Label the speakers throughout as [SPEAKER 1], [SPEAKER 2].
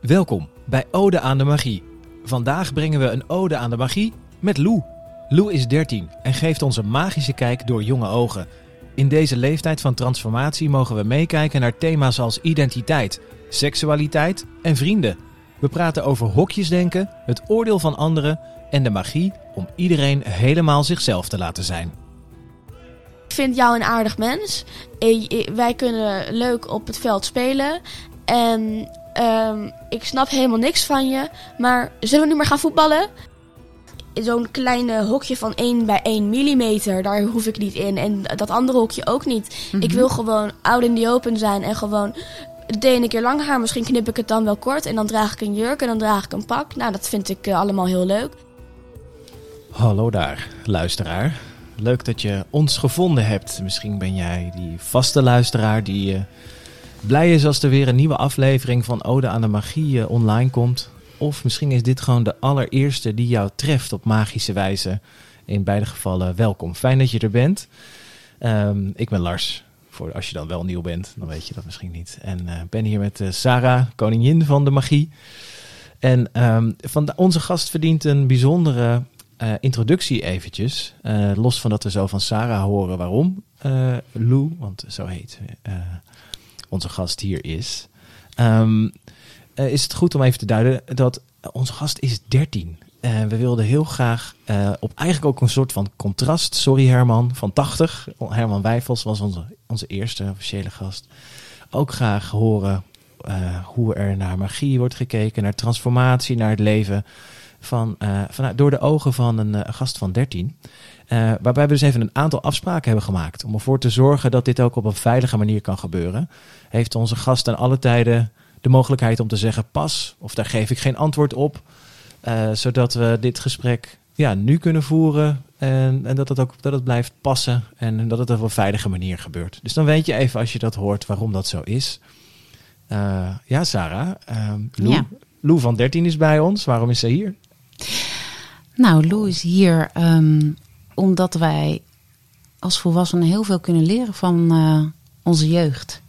[SPEAKER 1] Welkom bij Ode aan de Magie. Vandaag brengen we een ode aan de magie met Lou. Lou is 13 en geeft ons een magische kijk door jonge ogen. In deze leeftijd van transformatie mogen we meekijken naar thema's als identiteit, seksualiteit en vrienden. We praten over hokjesdenken, het oordeel van anderen en de magie om iedereen helemaal zichzelf te laten zijn.
[SPEAKER 2] Ik vind jou een aardig mens. Eh, Wij kunnen leuk op het veld spelen. En ehm, ik snap helemaal niks van je. Maar zullen we nu maar gaan voetballen? Zo'n kleine hokje van 1 bij 1 millimeter, daar hoef ik niet in. En dat andere hokje ook niet. Ik wil gewoon out in the open zijn en gewoon... De ene keer lang haar, misschien knip ik het dan wel kort. En dan draag ik een jurk en dan draag ik een pak. Nou, dat vind ik eh, allemaal heel leuk.
[SPEAKER 1] Hallo daar, luisteraar. Leuk dat je ons gevonden hebt. Misschien ben jij die vaste luisteraar die eh, blij is als er weer een nieuwe aflevering van Ode aan de Magie eh, online komt. Of misschien is dit gewoon de allereerste die jou treft op magische wijze. In beide gevallen welkom. Fijn dat je er bent. Ehm, ik ben Lars. Voor als je dan wel nieuw bent, dan weet je dat misschien niet. En eh, ben hier met eh, Sarah, koningin van de magie. En ehm, van onze gast verdient een bijzondere eh, introductie eventjes. Eh, los van dat we zo van Sarah horen waarom eh, Lou, want zo heet eh, onze gast hier is. Ehm, eh, is het goed om even te duiden dat onze gast is 13. En we wilden heel graag eh, op eigenlijk ook een soort van contrast. Sorry Herman, van 80. Herman Wijfels was onze, onze eerste officiële gast. Ook graag horen eh, hoe er naar magie wordt gekeken, naar transformatie, naar het leven. Van, eh, vanuit, door de ogen van een eh, gast van 13. Eh, waarbij we dus even een aantal afspraken hebben gemaakt. Om ervoor te zorgen dat dit ook op een veilige manier kan gebeuren. Heeft onze gast aan alle tijden de mogelijkheid om te zeggen pas. Of daar geef ik geen antwoord op. Eh, zodat we dit gesprek ja, nu kunnen voeren. En, en dat, het ook, dat het blijft passen. En dat het op een veilige manier gebeurt. Dus dan weet je even als je dat hoort waarom dat zo is. Eh, ja, Sarah. ehm Lou,
[SPEAKER 3] Ja.
[SPEAKER 1] Lou van 13 is bij ons. Waarom is ze hier?
[SPEAKER 3] Nou, Lou is hier ehm, omdat wij als volwassenen heel veel kunnen leren van eh, onze jeugd.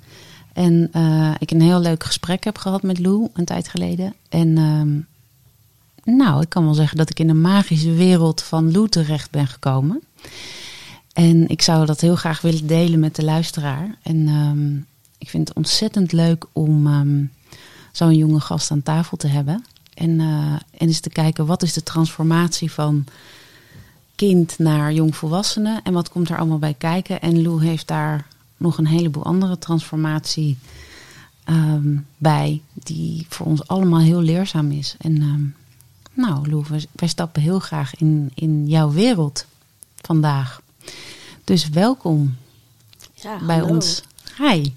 [SPEAKER 3] En eh, ik een heel leuk gesprek heb gehad met Lou een tijd geleden. En ehm, nou, ik kan wel zeggen dat ik in de magische wereld van Lou terecht ben gekomen. En ik zou dat heel graag willen delen met de luisteraar. En ehm, ik vind het ontzettend leuk om ehm, zo'n jonge gast aan tafel te hebben. En, eh, en eens te kijken wat is de transformatie van kind naar jongvolwassene en wat komt er allemaal bij kijken. En Lou heeft daar nog een heleboel andere transformatie ehm, bij, die voor ons allemaal heel leerzaam is. En ehm, nou, Lou, wij, stappen heel graag in, in jouw wereld vandaag. Dus welkom
[SPEAKER 2] Ja,
[SPEAKER 3] bij
[SPEAKER 2] hallo.
[SPEAKER 3] ons. Hi.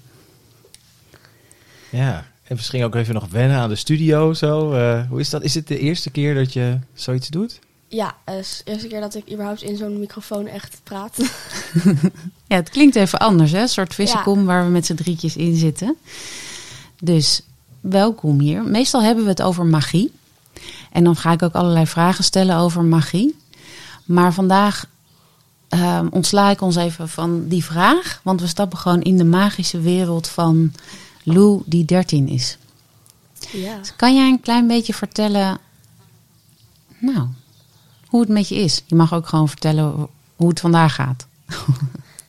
[SPEAKER 1] Ja, en misschien ook even nog wennen aan de studio. Zo. Eh, hoe is dat? Is het de eerste keer dat je zoiets doet?
[SPEAKER 2] Ja, het is de eerste keer dat ik überhaupt in zo'n microfoon echt praat.
[SPEAKER 3] Ja, het klinkt even anders, hè? Een soort vissenkom waar we met z'n drietjes in zitten. Dus welkom hier. Meestal hebben we het over magie. En dan ga ik ook allerlei vragen stellen over magie. Maar vandaag ehm, ontsla ik ons even van die vraag. Want we stappen gewoon in de magische wereld van Lou, die 13 is.
[SPEAKER 2] ja.
[SPEAKER 3] Dus kan jij een klein beetje vertellen, nou, hoe het met je is? Je mag ook gewoon vertellen hoe het vandaag gaat.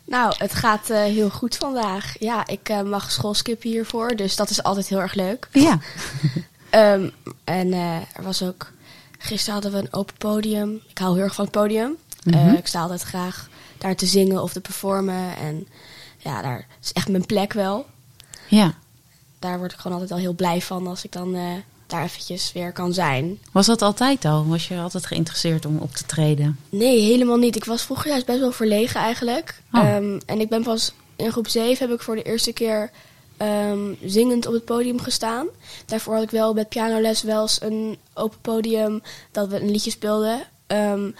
[SPEAKER 2] Nou, het gaat eh, heel goed vandaag. Ja, ik eh, mag schoolskippen hiervoor, dus dat is altijd heel erg leuk.
[SPEAKER 3] Ja.
[SPEAKER 2] Ehm, en eh, er was ook... Gisteren hadden we een open podium. Ik hou heel erg van het podium.
[SPEAKER 3] Mhm.
[SPEAKER 2] ik sta altijd graag daar te zingen of te performen. En ja, daar is echt mijn plek wel.
[SPEAKER 3] Ja.
[SPEAKER 2] Daar word ik gewoon altijd wel heel blij van als ik dan daar eventjes weer kan zijn.
[SPEAKER 3] Was dat altijd al? Was je altijd geïnteresseerd om op te treden?
[SPEAKER 2] Nee, helemaal niet. Ik was vroeger juist best wel verlegen eigenlijk.
[SPEAKER 3] Oh.
[SPEAKER 2] Ehm, en ik ben pas in groep 7 heb ik voor de eerste keer ehm, zingend op het podium gestaan. Daarvoor had ik wel met pianoles wel eens een open podium dat we een liedje speelden. Ehm,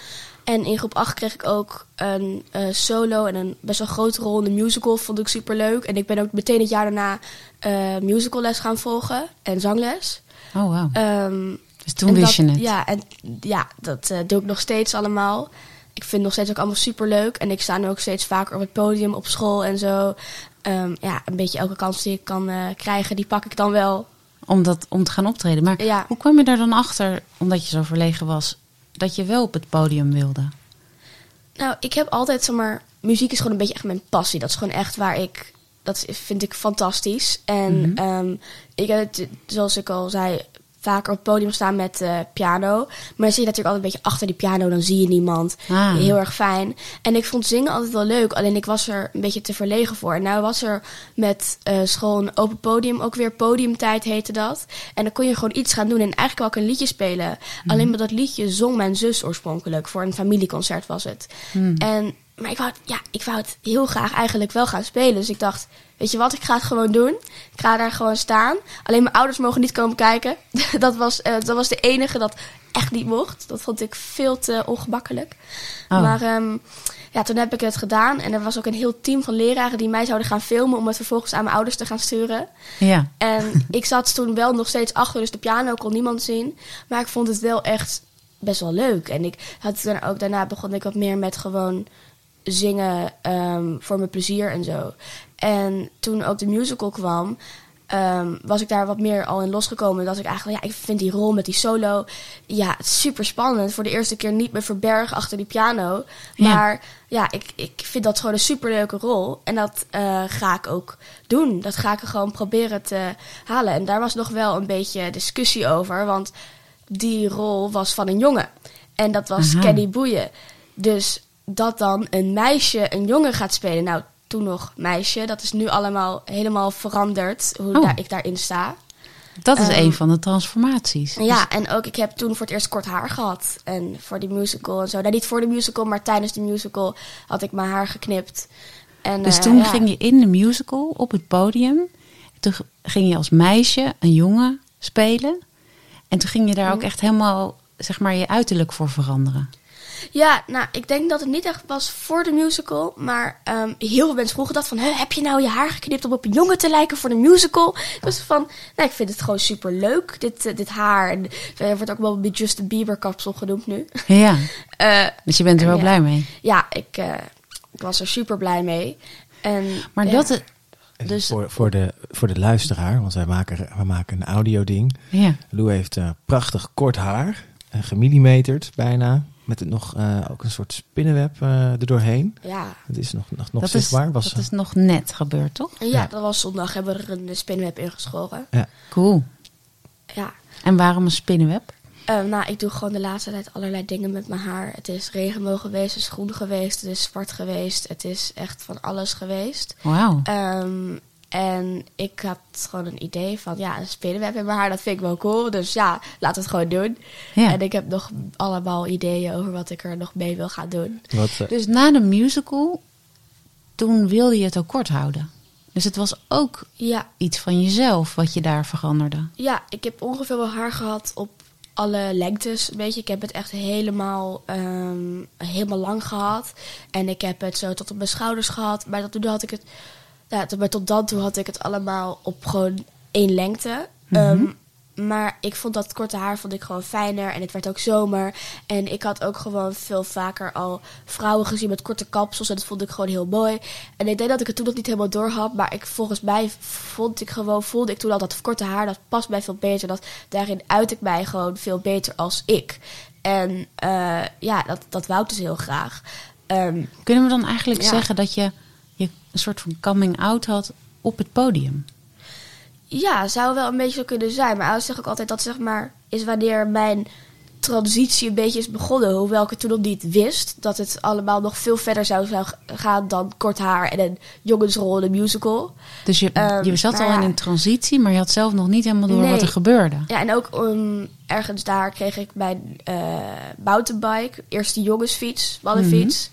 [SPEAKER 2] en in groep 8 kreeg ik ook een eh, solo en een best wel grote rol in de musical. Vond ik super leuk. En ik ben ook meteen het jaar daarna eh musicalles gaan volgen en zangles.
[SPEAKER 3] Oh, wauw.
[SPEAKER 2] Ehm,
[SPEAKER 3] Dus toen
[SPEAKER 2] en
[SPEAKER 3] wist
[SPEAKER 2] dat-
[SPEAKER 3] je het.
[SPEAKER 2] Ja, en ja, dat eh, doe ik nog steeds allemaal. Ik vind het nog steeds ook allemaal super leuk. En ik sta nu ook steeds vaker op het podium, op school en zo. Ehm, ja, een beetje elke kans die ik kan eh, krijgen, die pak ik dan wel.
[SPEAKER 3] om, dat, om te gaan optreden. Maar
[SPEAKER 2] Ja.
[SPEAKER 3] hoe kwam je daar dan achter, omdat je zo verlegen was, dat je wel op het podium wilde?
[SPEAKER 2] Nou, ik heb altijd, zeg maar, muziek is gewoon een beetje echt mijn passie. Dat is gewoon echt waar ik, dat vind ik fantastisch. En
[SPEAKER 3] Mhm.
[SPEAKER 2] ehm, ik heb, zoals ik al zei, vaker op het podium staan met eh, piano. Maar dan zie je natuurlijk altijd een beetje achter die piano, dan zie je niemand.
[SPEAKER 3] Ah.
[SPEAKER 2] Heel erg fijn. En ik vond zingen altijd wel leuk, alleen ik was er een beetje te verlegen voor. En nou was er met eh, school een open podium, ook weer podiumtijd heette dat. En dan kon je gewoon iets gaan doen en eigenlijk wel ook een liedje spelen. Alleen met dat liedje zong mijn zus oorspronkelijk. Voor een familieconcert was het. En, maar ik wou, het- ja, ik wou het heel graag eigenlijk wel gaan spelen. Dus ik dacht, weet je wat, ik ga het gewoon doen. Ik ga daar gewoon staan. Alleen mijn ouders mogen niet komen kijken. dat, was, eh, dat was de enige dat echt niet mocht. Dat vond ik veel te ongemakkelijk.
[SPEAKER 3] Oh.
[SPEAKER 2] Maar ehm, ja, toen heb ik het gedaan. En er was ook een heel team van leraren die mij zouden gaan filmen... om het vervolgens aan mijn ouders te gaan sturen.
[SPEAKER 3] Ja.
[SPEAKER 2] En ik zat toen wel nog steeds achter, dus de piano kon niemand zien. Maar ik vond het wel echt best wel leuk. En ik had dan ook daarna begon ik wat meer met gewoon zingen ehm, voor mijn plezier en zo. En toen ook de musical kwam, ehm, was ik daar wat meer al in losgekomen. Dat ik eigenlijk, ja, ik vind die rol met die solo, ja, super spannend. Voor de eerste keer niet me verbergen achter die piano. Maar ja, ik, ik vind dat gewoon een superleuke rol. En dat eh, ga ik ook doen. Dat ga ik er gewoon proberen te halen. En daar was nog wel een beetje discussie over. Want die rol was van een jongen. En dat was
[SPEAKER 3] Aha.
[SPEAKER 2] Kenny Boeien. Dus dat dan een meisje een jongen gaat spelen. Nou, toen nog meisje. Dat is nu allemaal helemaal veranderd. Hoe
[SPEAKER 3] Oh.
[SPEAKER 2] daar, ik daarin sta.
[SPEAKER 3] Dat is
[SPEAKER 2] Ehm,
[SPEAKER 3] een van de transformaties.
[SPEAKER 2] Ja, en ook ik heb toen voor het eerst kort haar gehad. En voor die musical en zo. Nou, niet voor de musical, maar tijdens de musical had ik mijn haar geknipt. En,
[SPEAKER 3] Dus
[SPEAKER 2] eh,
[SPEAKER 3] toen
[SPEAKER 2] ja.
[SPEAKER 3] ging je in de musical op het podium. Toen ging je als meisje een jongen spelen. En toen ging je daar ook echt helemaal, zeg maar, je uiterlijk voor veranderen.
[SPEAKER 2] Ja, nou, ik denk dat het niet echt was voor de musical. Maar ehm, heel veel mensen vroegen dat van... "Hè, heb je nou je haar geknipt om op een jongen te lijken voor de musical? Dus van, nou, ik vind het gewoon super leuk, dit, eh, dit haar. En er wordt ook wel een Justin Bieber kapsel genoemd nu.
[SPEAKER 3] Ja,
[SPEAKER 2] Eh,
[SPEAKER 3] dus je bent er wel
[SPEAKER 2] Ja.
[SPEAKER 3] blij mee.
[SPEAKER 2] ja, ik, eh, ik was er super blij mee. En,
[SPEAKER 3] Maar
[SPEAKER 2] ja.
[SPEAKER 3] dat, is-
[SPEAKER 1] Dus
[SPEAKER 3] Dus-
[SPEAKER 1] voor, voor, de, voor de luisteraar, want wij maken, wij maken een audio-ding.
[SPEAKER 3] ja.
[SPEAKER 1] Lou heeft eh, prachtig kort haar, gemillimeterd bijna. Met het nog eh, ook een soort spinnenweb eh erdoorheen.
[SPEAKER 2] Ja.
[SPEAKER 1] Het is nog, nog, nog
[SPEAKER 3] dat, is,
[SPEAKER 1] zichtbaar. Was,
[SPEAKER 3] dat is nog net gebeurd, toch?
[SPEAKER 2] Ja,
[SPEAKER 1] Ja.
[SPEAKER 2] dat was zondag. Hebben we er een spinnenweb ingeschoren.
[SPEAKER 3] Cool.
[SPEAKER 2] Ja.
[SPEAKER 3] En waarom een spinnenweb?
[SPEAKER 2] Eh, nou, ik doe gewoon de laatste tijd allerlei dingen met mijn haar. Het is regenboog geweest, het is groen geweest, het is zwart geweest. Het is echt van alles geweest.
[SPEAKER 3] Wauw.
[SPEAKER 2] Ehm, en ik had gewoon een idee van, ja, een spinnenweb in mijn haar, dat vind ik wel cool. Dus ja, laten we het gewoon doen.
[SPEAKER 3] Ja.
[SPEAKER 2] En ik heb nog allemaal ideeën over wat ik er nog mee wil gaan doen.
[SPEAKER 1] wat, eh,
[SPEAKER 3] Dus na de musical, toen wilde je het ook kort houden. Dus het was ook
[SPEAKER 2] Ja,
[SPEAKER 3] iets van jezelf wat je daar veranderde.
[SPEAKER 2] ja ik heb ongeveer wel haar gehad op alle lengtes. Weet je, ik heb het echt helemaal, ehm, helemaal lang gehad. En ik heb het zo tot op mijn schouders gehad. Maar tot toen had ik het, ja, tot- maar tot dan toe had ik het allemaal op gewoon één lengte. Ehm, maar ik vond dat korte haar vond ik gewoon fijner. En het werd ook zomer. En ik had ook gewoon veel vaker al vrouwen gezien met korte kapsels. En dat vond ik gewoon heel mooi. En ik denk dat ik het toen nog niet helemaal door had. Maar ik, volgens mij vond ik gewoon, voelde ik toen al dat korte haar, dat past mij veel beter. Dat, daarin uit ik mij gewoon veel beter als ik. En eh, ja, dat, dat wou ik dus heel graag. Ehm,
[SPEAKER 3] Kunnen we dan eigenlijk
[SPEAKER 2] Ja.
[SPEAKER 3] zeggen dat je een soort van coming out had op het podium?
[SPEAKER 2] Ja, zou wel een beetje zo kunnen zijn. Maar ouders zeggen ook altijd dat zeg maar is wanneer mijn transitie een beetje is begonnen. Hoewel ik het toen nog niet wist. Dat het allemaal nog veel verder zou, zou gaan dan kort haar en een jongensrol in een musical.
[SPEAKER 3] Dus je,
[SPEAKER 2] Ehm,
[SPEAKER 3] je zat al in een transitie, maar je had zelf nog niet helemaal door
[SPEAKER 2] Nee.
[SPEAKER 3] wat er gebeurde.
[SPEAKER 2] Ja, en ook um, ergens daar kreeg ik mijn eh mountainbike. Eerst de jongensfiets, mannenfiets.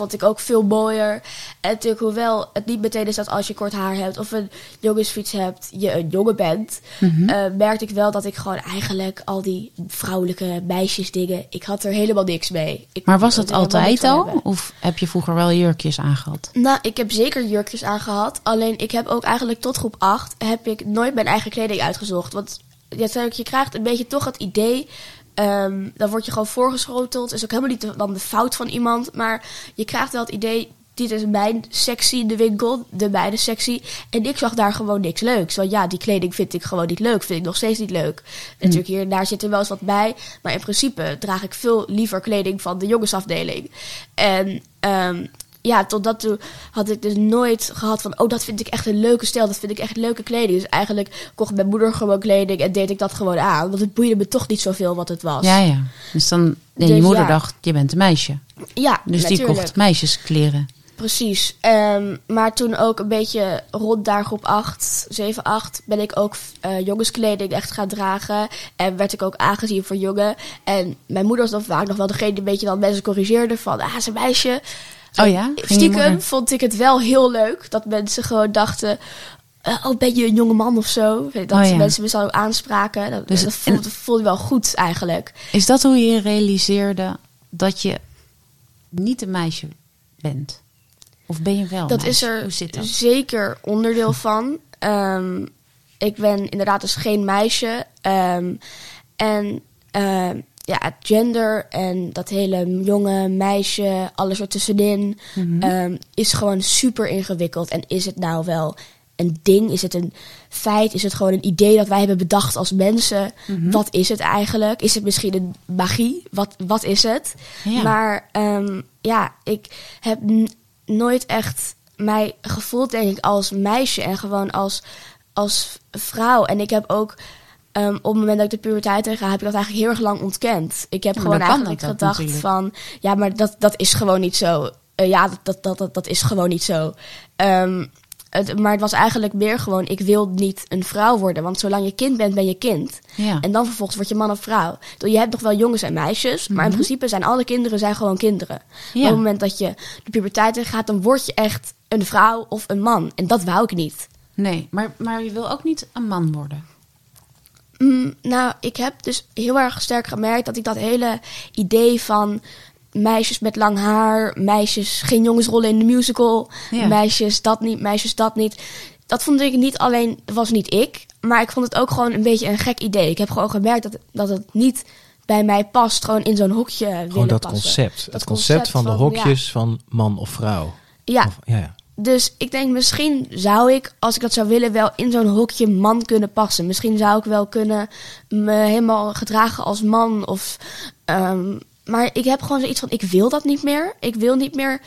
[SPEAKER 2] Vond ik ook veel mooier. En natuurlijk, hoewel het niet meteen is dat als je kort haar hebt of een jongensfiets hebt, je een jongen bent. eh, merkte ik wel dat ik gewoon eigenlijk al die vrouwelijke meisjesdingen, ik had er helemaal niks mee. Ik
[SPEAKER 3] Maar was
[SPEAKER 2] niks
[SPEAKER 3] altijd al?
[SPEAKER 2] hebben.
[SPEAKER 3] Of heb je vroeger wel jurkjes aangehad?
[SPEAKER 2] Nou, ik heb zeker jurkjes aangehad. Alleen ik heb ook eigenlijk tot groep 8 heb ik nooit mijn eigen kleding uitgezocht. Want ja, je krijgt een beetje toch het idee. Ehm, dan word je gewoon voorgeschoteld. Is ook helemaal niet de- dan de fout van iemand. Maar je krijgt wel het idee. dit is mijn sectie in de winkel, de meidensectie. En ik zag daar gewoon niks leuks. Want ja, die kleding vind ik gewoon niet leuk. Vind ik nog steeds niet leuk. Natuurlijk, hier en daar zit er wel eens wat bij. Maar in principe draag ik veel liever kleding van de jongensafdeling. En ehm, ja, tot dat toe had ik dus nooit gehad van... oh, dat vind ik echt een leuke stijl. Dat vind ik echt leuke kleding. Dus eigenlijk kocht mijn moeder gewoon kleding... en deed ik dat gewoon aan. Want het boeide me toch niet zoveel wat het was.
[SPEAKER 3] Ja, ja. Dus dan, en je
[SPEAKER 2] Dus
[SPEAKER 3] moeder
[SPEAKER 2] ja.
[SPEAKER 3] dacht, je bent een meisje.
[SPEAKER 2] Ja,
[SPEAKER 3] Dus die kocht meisjeskleren.
[SPEAKER 2] Precies. Ehm, maar toen ook een beetje rond daar groep 8, 7, 8... ben ik ook eh, jongenskleding echt gaan dragen. En werd ik ook aangezien voor jongen. En mijn moeder was dan vaak nog wel degene die een beetje dan mensen corrigeerde... van, ah, ze meisje.
[SPEAKER 3] Oh ja?
[SPEAKER 2] Stiekem vond ik het wel heel leuk dat mensen gewoon dachten... eh, oh, ben je een jonge man of zo? Dat
[SPEAKER 3] Oh ja.
[SPEAKER 2] mensen me zo aanspraken. Dat,
[SPEAKER 3] Dus-
[SPEAKER 2] dat voelde, voelde wel goed eigenlijk.
[SPEAKER 3] Is dat hoe je realiseerde dat je niet een meisje bent? Of ben je wel
[SPEAKER 2] dat
[SPEAKER 3] meisje?
[SPEAKER 2] is er
[SPEAKER 3] dat?
[SPEAKER 2] zeker onderdeel van. Ehm, ik ben inderdaad dus geen meisje. Ehm, en ehm, ja, gender en dat hele jonge meisje, alles ertussenin,
[SPEAKER 3] Mhm.
[SPEAKER 2] ehm, is gewoon super ingewikkeld. En is het nou wel een ding? Is het een feit? Is het gewoon een idee dat wij hebben bedacht als mensen?
[SPEAKER 3] Mhm.
[SPEAKER 2] Wat is het eigenlijk? Is het misschien een magie? Wat, wat is het?
[SPEAKER 3] Ja.
[SPEAKER 2] Maar ehm, ja, ik heb nooit echt mij gevoeld, denk ik, als meisje en gewoon als, als vrouw. En ik heb ook ehm, op het moment dat ik de puberteit in ga, heb ik dat eigenlijk heel erg lang ontkend. Ik heb
[SPEAKER 3] Ja,
[SPEAKER 2] gewoon eigenlijk gedacht
[SPEAKER 3] natuurlijk.
[SPEAKER 2] van, ja, maar dat, dat is gewoon niet zo. Eh, ja, dat, dat, dat, dat, is gewoon niet zo. Het, maar het was eigenlijk meer gewoon, ik wil niet een vrouw worden. Want zolang je kind bent, ben je kind.
[SPEAKER 3] Ja.
[SPEAKER 2] En dan vervolgens word je man of vrouw. Je hebt nog wel jongens en meisjes, maar in principe zijn alle kinderen zijn gewoon kinderen.
[SPEAKER 3] Mhm. Ja.
[SPEAKER 2] Op het moment dat je de puberteit in gaat, dan word je echt een vrouw of een man. En dat wou ik niet.
[SPEAKER 3] Nee, maar, maar je wil ook niet een man worden.
[SPEAKER 2] Mm, nou, ik heb dus heel erg sterk gemerkt dat ik dat hele idee van meisjes met lang haar, meisjes geen jongensrollen in de musical,
[SPEAKER 3] Ja.
[SPEAKER 2] meisjes dat niet, meisjes dat niet. Dat vond ik niet alleen, dat was niet ik, maar ik vond het ook gewoon een beetje een gek idee. Ik heb gewoon gemerkt dat, dat het niet bij mij past, gewoon in zo'n hokje willen
[SPEAKER 1] Gewoon dat
[SPEAKER 2] passen.
[SPEAKER 1] concept.
[SPEAKER 2] Dat
[SPEAKER 1] het concept van, de
[SPEAKER 2] ja.
[SPEAKER 1] hokjes van man of vrouw.
[SPEAKER 2] Ja,
[SPEAKER 1] Of, ja, ja.
[SPEAKER 2] Dus ik denk, misschien zou ik, als ik dat zou willen, wel in zo'n hokje man kunnen passen. Misschien zou ik wel kunnen me helemaal gedragen als man. Of, ehm, maar ik heb gewoon zoiets van, ik wil dat niet meer. Ik wil niet meer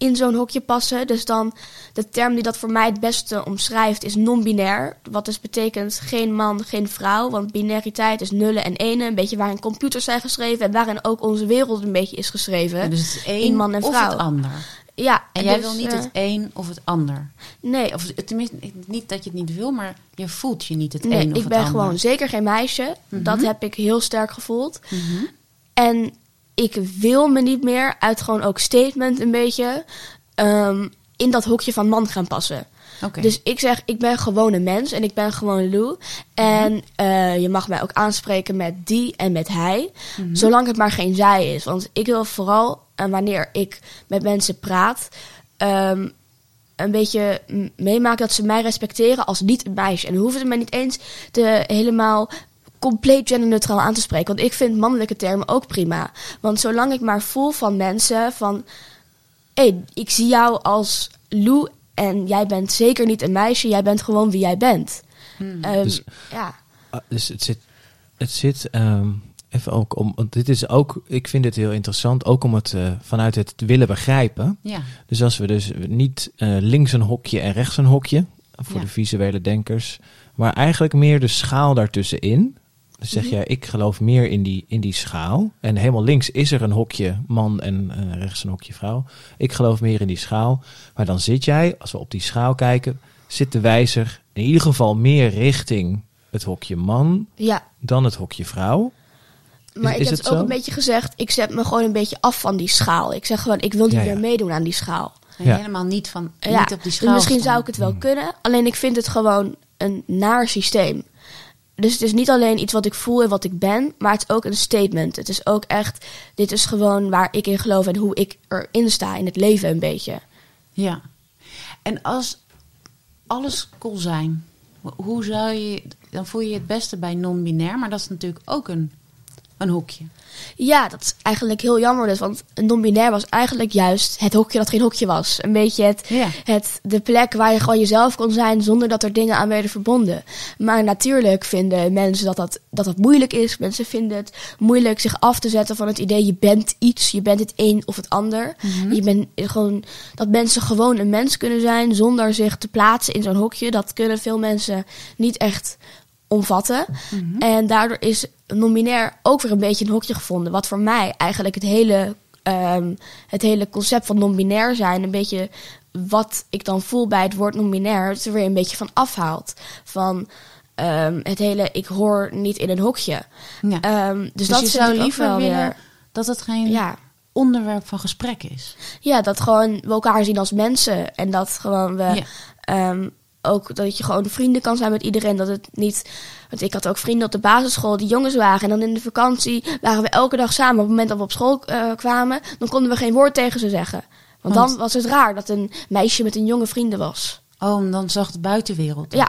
[SPEAKER 2] in zo'n hokje passen. Dus dan, de term die dat voor mij het beste omschrijft, is non-binair. Wat dus betekent geen man, geen vrouw. Want binariteit is nullen en enen. Een beetje waarin computers zijn geschreven. En waarin ook onze wereld een beetje is geschreven.
[SPEAKER 3] Dus het
[SPEAKER 2] man en
[SPEAKER 3] of
[SPEAKER 2] vrouw.
[SPEAKER 3] het ander.
[SPEAKER 2] Ja,
[SPEAKER 3] En jij
[SPEAKER 2] dus,
[SPEAKER 3] wil niet
[SPEAKER 2] eh,
[SPEAKER 3] het een of het ander.
[SPEAKER 2] Nee,
[SPEAKER 3] Of tenminste, niet dat je het niet wil, maar je voelt je niet het
[SPEAKER 2] Nee,
[SPEAKER 3] een of
[SPEAKER 2] ik
[SPEAKER 3] het
[SPEAKER 2] ben
[SPEAKER 3] ander.
[SPEAKER 2] gewoon zeker geen meisje.
[SPEAKER 3] Mhm.
[SPEAKER 2] Dat heb ik heel sterk gevoeld.
[SPEAKER 3] Mhm.
[SPEAKER 2] En ik wil me niet meer uit gewoon ook statement een beetje ehm, in dat hokje van man gaan passen. Dus ik zeg, ik ben gewoon een mens en ik ben gewoon Lou. En eh, je mag mij ook aanspreken met die en met hij.
[SPEAKER 3] Mhm.
[SPEAKER 2] Zolang het maar geen zij is. Want ik wil vooral, en wanneer ik met mensen praat, ehm, een beetje meemaken dat ze mij respecteren als niet een meisje. En hoeven ze mij niet eens te helemaal compleet genderneutraal aan te spreken. Want ik vind mannelijke termen ook prima. Want zolang ik maar voel van mensen van... hé, hey, ik zie jou als Lou en jij bent zeker niet een meisje. Jij bent gewoon wie jij bent.
[SPEAKER 3] Hmm.
[SPEAKER 2] Ehm,
[SPEAKER 1] Dus-
[SPEAKER 2] ja.
[SPEAKER 1] Ah, dus het zit, het zit ehm, even ook om, want dit is ook, ik vind dit heel interessant, ook om het eh, vanuit het willen begrijpen.
[SPEAKER 3] Ja.
[SPEAKER 1] Dus als we dus niet eh, links een hokje en rechts een hokje, voor
[SPEAKER 3] Ja.
[SPEAKER 1] de visuele denkers, maar eigenlijk meer de schaal daartussenin. Dus zeg
[SPEAKER 2] Mhm.
[SPEAKER 1] jij, ik geloof meer in die, in die schaal. En helemaal links is er een hokje man en eh, rechts een hokje vrouw. Ik geloof meer in die schaal. Maar dan zit jij, als we op die schaal kijken, zit de wijzer in ieder geval meer richting het hokje man
[SPEAKER 2] ja,
[SPEAKER 1] dan het hokje vrouw.
[SPEAKER 2] maar
[SPEAKER 1] Is-
[SPEAKER 2] ik
[SPEAKER 1] is
[SPEAKER 2] heb
[SPEAKER 1] het
[SPEAKER 2] ook
[SPEAKER 1] zo?
[SPEAKER 2] een beetje gezegd... ik zet me gewoon een beetje af van die schaal. Ik zeg gewoon, ik wil niet
[SPEAKER 1] Ja, ja.
[SPEAKER 2] meer meedoen aan die schaal.
[SPEAKER 1] Ja.
[SPEAKER 3] helemaal niet, van,
[SPEAKER 2] Ja,
[SPEAKER 3] niet op die
[SPEAKER 2] dus
[SPEAKER 3] schaal
[SPEAKER 2] misschien
[SPEAKER 3] staan.
[SPEAKER 2] zou ik het wel
[SPEAKER 1] Hmm.
[SPEAKER 2] kunnen. Alleen ik vind het gewoon een naar systeem. Dus het is niet alleen iets wat ik voel en wat ik ben, maar het is ook een statement. Het is ook echt, dit is gewoon waar ik in geloof en hoe ik erin sta in het leven een beetje.
[SPEAKER 3] Ja. En als alles kon zijn, hoe zou je... Dan voel je je het beste bij non-binair, maar dat is natuurlijk ook een een hokje.
[SPEAKER 2] Ja, dat is eigenlijk heel jammer dus. Want een non-binair was eigenlijk juist het hokje dat geen hokje was. Een beetje het,
[SPEAKER 3] Ja.
[SPEAKER 2] het, de plek waar je gewoon jezelf kon zijn zonder dat er dingen aan werden verbonden. Maar natuurlijk vinden mensen dat dat, dat dat moeilijk is. Mensen vinden het moeilijk zich af te zetten van het idee je bent iets. Je bent het een of het ander. Je bent gewoon, dat mensen gewoon een mens kunnen zijn zonder zich te plaatsen in zo'n hokje. Dat kunnen veel mensen niet echt omvatten. En daardoor is non-binair ook weer een beetje een hokje gevonden. Wat voor mij eigenlijk het hele, ehm, het hele concept van non-binair zijn, een beetje wat ik dan voel bij het woord non-binair, het er weer een beetje van afhaalt. Van ehm, het hele, ik hoor niet in een hokje.
[SPEAKER 3] Ja.
[SPEAKER 2] Ehm, dus,
[SPEAKER 3] Dus
[SPEAKER 2] dat
[SPEAKER 3] je
[SPEAKER 2] vind
[SPEAKER 3] zou liever willen
[SPEAKER 2] weer-
[SPEAKER 3] dat het geen
[SPEAKER 2] Ja,
[SPEAKER 3] onderwerp van gesprek is.
[SPEAKER 2] ja, dat gewoon we elkaar zien als mensen. En dat gewoon we
[SPEAKER 3] Ja.
[SPEAKER 2] Ook dat je gewoon vrienden kan zijn met iedereen. Dat het niet. Want ik had ook vrienden op de basisschool die jongens waren. En dan in de vakantie waren we elke dag samen. Op het moment dat we op school eh, kwamen, dan konden we geen woord tegen ze zeggen. Want,
[SPEAKER 3] Want-
[SPEAKER 2] dan was het raar dat een meisje met een jonge vrienden was.
[SPEAKER 3] Oh, en dan zag de buitenwereld dat.
[SPEAKER 2] Ja.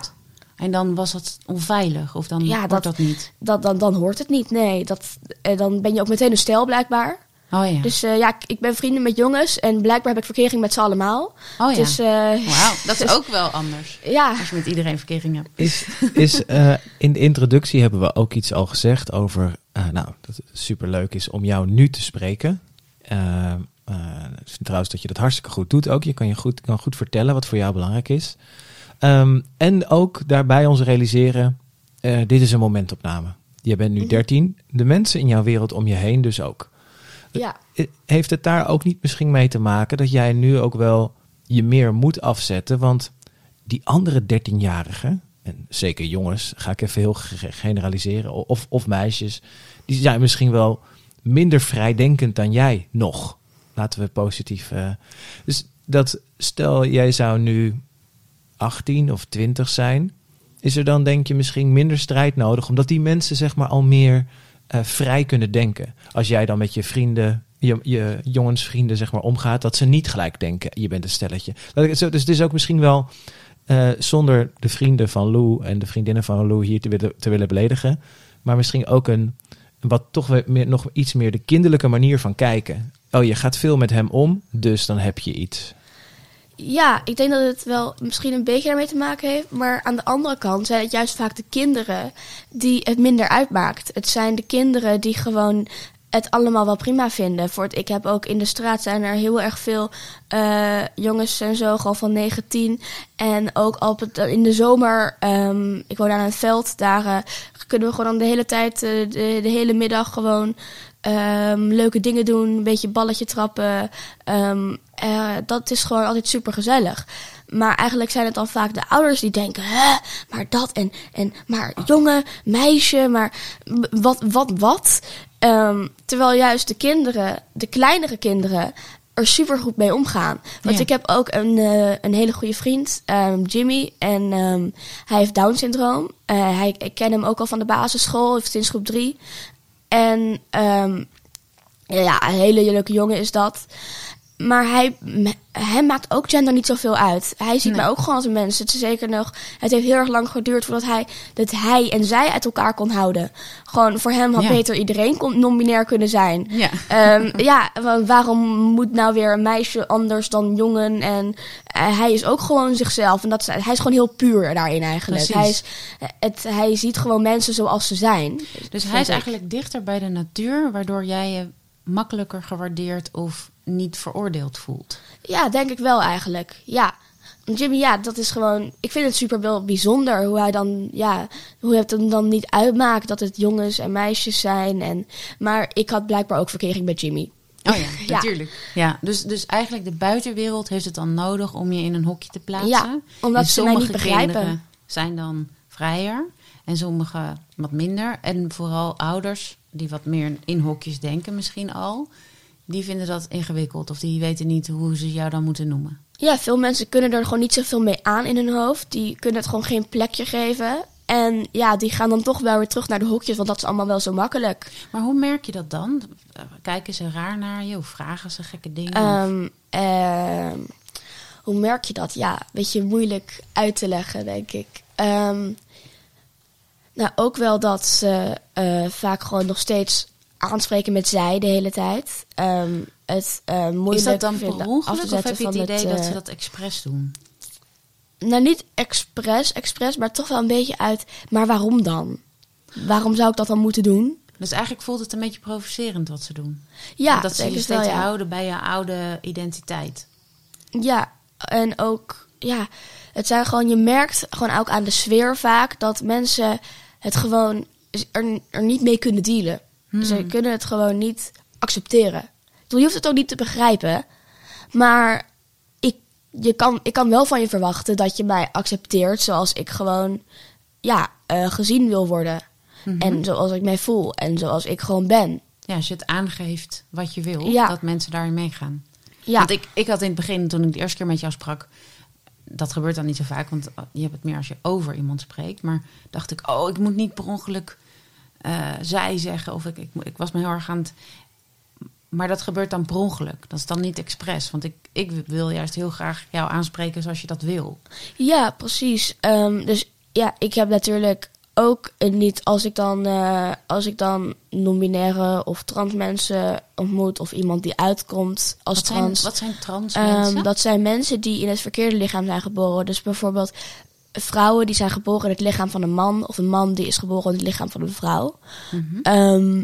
[SPEAKER 3] En dan was het onveilig. Of dan
[SPEAKER 2] Ja, dat-
[SPEAKER 3] dat niet.
[SPEAKER 2] Dat, dan, dan hoort het niet. Nee, dat, eh, dan ben je ook meteen een stijl blijkbaar.
[SPEAKER 3] Oh ja.
[SPEAKER 2] Dus eh, ja, ik- ben vrienden met jongens. En blijkbaar heb ik verkering met ze allemaal.
[SPEAKER 3] oh ja.
[SPEAKER 2] Dus eh,
[SPEAKER 3] Wauw, dat is ook wel anders.
[SPEAKER 2] ja.
[SPEAKER 3] Als je met iedereen verkering hebt.
[SPEAKER 1] Is, is eh, in de introductie hebben we ook iets al gezegd over, eh, nou, dat het superleuk is om jou nu te spreken. Ik vind trouwens dat je dat hartstikke goed doet ook. Je kan je goed, kan goed vertellen wat voor jou belangrijk is. Ehm, en ook daarbij ons realiseren, eh, dit is een momentopname. Je bent nu
[SPEAKER 2] Mhm.
[SPEAKER 1] 13, de mensen in jouw wereld om je heen dus ook.
[SPEAKER 2] Ja.
[SPEAKER 1] Eh, Heeft het daar ook niet misschien mee te maken dat jij nu ook wel je meer moet afzetten? Want die andere 13-jarigen, en zeker jongens, ga ik even heel ge- generaliseren, of, of meisjes, die zijn misschien wel minder vrijdenkend dan jij nog. Laten we positief. eh, dus dat stel jij zou nu 18 of 20 zijn, is er dan denk je misschien minder strijd nodig, omdat die mensen zeg maar al meer eh, vrij kunnen denken. Als jij dan met je vrienden, je, je jongensvrienden zeg maar omgaat, dat ze niet gelijk denken, je bent een stelletje. Dus het is ook misschien wel, eh, zonder de vrienden van Lou en de vriendinnen van Lou hier te willen, te willen beledigen, maar misschien ook een, wat toch weer meer, nog iets meer de kinderlijke manier van kijken. Oh, je gaat veel met hem om, dus dan heb je iets.
[SPEAKER 2] Ja, ik denk dat het wel misschien een beetje daarmee te maken heeft. Maar aan de andere kant zijn het juist vaak de kinderen die het minder uitmaakt. Het zijn de kinderen die gewoon het allemaal wel prima vinden. Voor het, ik heb ook in de straat zijn er heel erg veel eh, jongens en zo, gewoon van 19. En ook op het, in de zomer, ehm, ik woon aan een veld, daar eh, kunnen we gewoon de hele tijd, eh, de, de hele middag gewoon ehm, leuke dingen doen. Een beetje balletje trappen. Ehm, eh, dat is gewoon altijd super gezellig. Maar eigenlijk zijn het dan vaak de ouders die denken, hè, maar dat en, en maar jongen, meisje, maar wat, wat, wat. Ehm, terwijl juist de kinderen, de kleinere kinderen, er super goed mee omgaan. Want
[SPEAKER 3] Ja.
[SPEAKER 2] ik heb ook een, eh, een hele goede vriend, Jimmy. En hij heeft Down-syndroom. Eh, hij, ik ken hem ook al van de basisschool, heeft sinds groep drie. En ehm, ja, een hele leuke jongen is dat. Maar hij, hem maakt ook gender niet zoveel uit. Hij ziet
[SPEAKER 3] Nee.
[SPEAKER 2] mij ook gewoon als een mens. Het is zeker nog. Het heeft heel erg lang geduurd voordat hij dat hij en zij uit elkaar kon houden. Gewoon voor hem had
[SPEAKER 3] Ja.
[SPEAKER 2] beter iedereen kon, non-binair kunnen zijn.
[SPEAKER 3] Ja.
[SPEAKER 2] Ehm, ja, wa- waarom moet nou weer een meisje anders dan jongen? En eh, hij is ook gewoon zichzelf. En dat is, hij is gewoon heel puur daarin eigenlijk.
[SPEAKER 3] Precies.
[SPEAKER 2] Hij, is, het, hij ziet gewoon mensen zoals ze zijn.
[SPEAKER 3] Dus hij is
[SPEAKER 2] ik.
[SPEAKER 3] eigenlijk dichter bij de natuur, waardoor jij je makkelijker gewaardeerd of niet veroordeeld voelt.
[SPEAKER 2] Ja, denk ik wel eigenlijk. Ja. Jimmy, ja, dat is gewoon. Ik vind het super wel bijzonder hoe hij dan, ja, hoe het hem dan niet uitmaakt dat het jongens en meisjes zijn. En, maar ik had blijkbaar ook verkering met Jimmy.
[SPEAKER 3] Oh ja,
[SPEAKER 2] Ja.
[SPEAKER 3] natuurlijk. Ja, dus, dus eigenlijk de buitenwereld heeft het dan nodig om je in een hokje te plaatsen.
[SPEAKER 2] Ja, omdat
[SPEAKER 3] En
[SPEAKER 2] ze mij niet
[SPEAKER 3] sommige
[SPEAKER 2] begrijpen.
[SPEAKER 3] kinderen zijn dan vrijer en sommige wat minder. En vooral ouders die wat meer in hokjes denken misschien al, die vinden dat ingewikkeld of die weten niet hoe ze jou dan moeten noemen.
[SPEAKER 2] Ja, veel mensen kunnen er gewoon niet zoveel mee aan in hun hoofd. Die kunnen het gewoon geen plekje geven. En ja, die gaan dan toch wel weer terug naar de hokjes, want dat is allemaal wel zo makkelijk.
[SPEAKER 3] Maar hoe merk je dat dan? Kijken ze raar naar je of vragen ze gekke dingen?
[SPEAKER 2] Ehm, ehm, hoe merk je dat? Ja, een beetje moeilijk uit te leggen, denk ik. Ehm, nou, ook wel dat ze eh, vaak gewoon nog steeds aanspreken met zij de hele tijd. Ehm, het eh, moeilijk
[SPEAKER 3] Is dat dan per ongeluk of heb je het idee dat
[SPEAKER 2] eh,
[SPEAKER 3] ze dat expres doen?
[SPEAKER 2] Nou, niet expres, expres, maar toch wel een beetje uit. Maar waarom dan? Waarom zou ik dat dan moeten doen?
[SPEAKER 3] Dus eigenlijk voelt het een beetje provocerend wat ze doen.
[SPEAKER 2] Ja,
[SPEAKER 3] dat ze je
[SPEAKER 2] wel,
[SPEAKER 3] steeds
[SPEAKER 2] ja.
[SPEAKER 3] houden bij je oude identiteit.
[SPEAKER 2] Ja, en ook, ja, het zijn gewoon, je merkt gewoon ook aan de sfeer vaak dat mensen het gewoon er, er niet mee kunnen dealen. Ze kunnen het gewoon niet accepteren. Je hoeft het ook niet te begrijpen, maar ik, je kan, ik kan wel van je verwachten dat je mij accepteert zoals ik gewoon, ja, eh, gezien wil worden. En zoals ik mij voel en zoals ik gewoon ben.
[SPEAKER 3] Ja, als je het aangeeft wat je wil,
[SPEAKER 2] Ja.
[SPEAKER 3] dat mensen daarin meegaan.
[SPEAKER 2] Ja,
[SPEAKER 3] Want ik, ik had in het begin, toen ik de eerste keer met jou sprak, dat gebeurt dan niet zo vaak, want je hebt het meer als je over iemand spreekt. Maar dacht ik, oh, ik moet niet per ongeluk eh, zij zeggen. Of ik, ik, ik was me heel erg aan het. Maar dat gebeurt dan per ongeluk. Dat is dan niet expres. Want ik, ik wil juist heel graag jou aanspreken zoals je dat wil.
[SPEAKER 2] Ja, precies. Ehm, dus ja, ik heb natuurlijk ook niet als ik dan eh, als ik dan non-binaire of trans mensen ontmoet of iemand die uitkomt als
[SPEAKER 3] Wat zijn,
[SPEAKER 2] trans.
[SPEAKER 3] wat zijn trans
[SPEAKER 2] ehm,
[SPEAKER 3] mensen?
[SPEAKER 2] dat zijn mensen die in het verkeerde lichaam zijn geboren. Dus bijvoorbeeld vrouwen die zijn geboren in het lichaam van een man of een man die is geboren in het lichaam van een vrouw.
[SPEAKER 3] Mhm.
[SPEAKER 2] Ehm,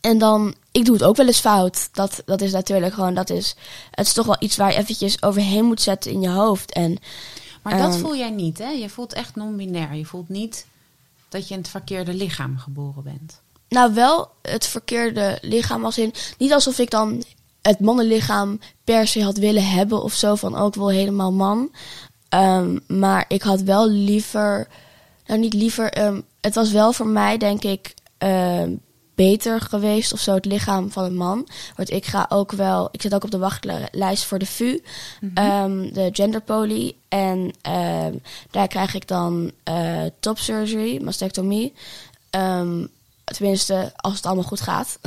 [SPEAKER 2] en dan, ik doe het ook wel eens fout. Dat, dat is natuurlijk gewoon, dat is, het is toch wel iets waar je eventjes overheen moet zetten in je hoofd. En
[SPEAKER 3] Maar dat
[SPEAKER 2] ehm,
[SPEAKER 3] voel jij niet, hè? Je voelt echt non-binair. Je voelt niet dat je in het verkeerde lichaam geboren bent.
[SPEAKER 2] Nou, wel het verkeerde lichaam als in... Niet alsof ik dan het mannenlichaam per se had willen hebben of zo. Van ook wel helemaal man. Ehm, maar ik had wel liever... Nou, niet liever... ehm, het was wel voor mij, denk ik... ehm, beter geweest of zo het lichaam van een man. Want ik ga ook wel... Ik zit ook op de wachtlijst voor de VU. ehm, de genderpoly. En daar krijg ik dan eh top surgery, mastectomie. Tenminste, als het allemaal goed gaat.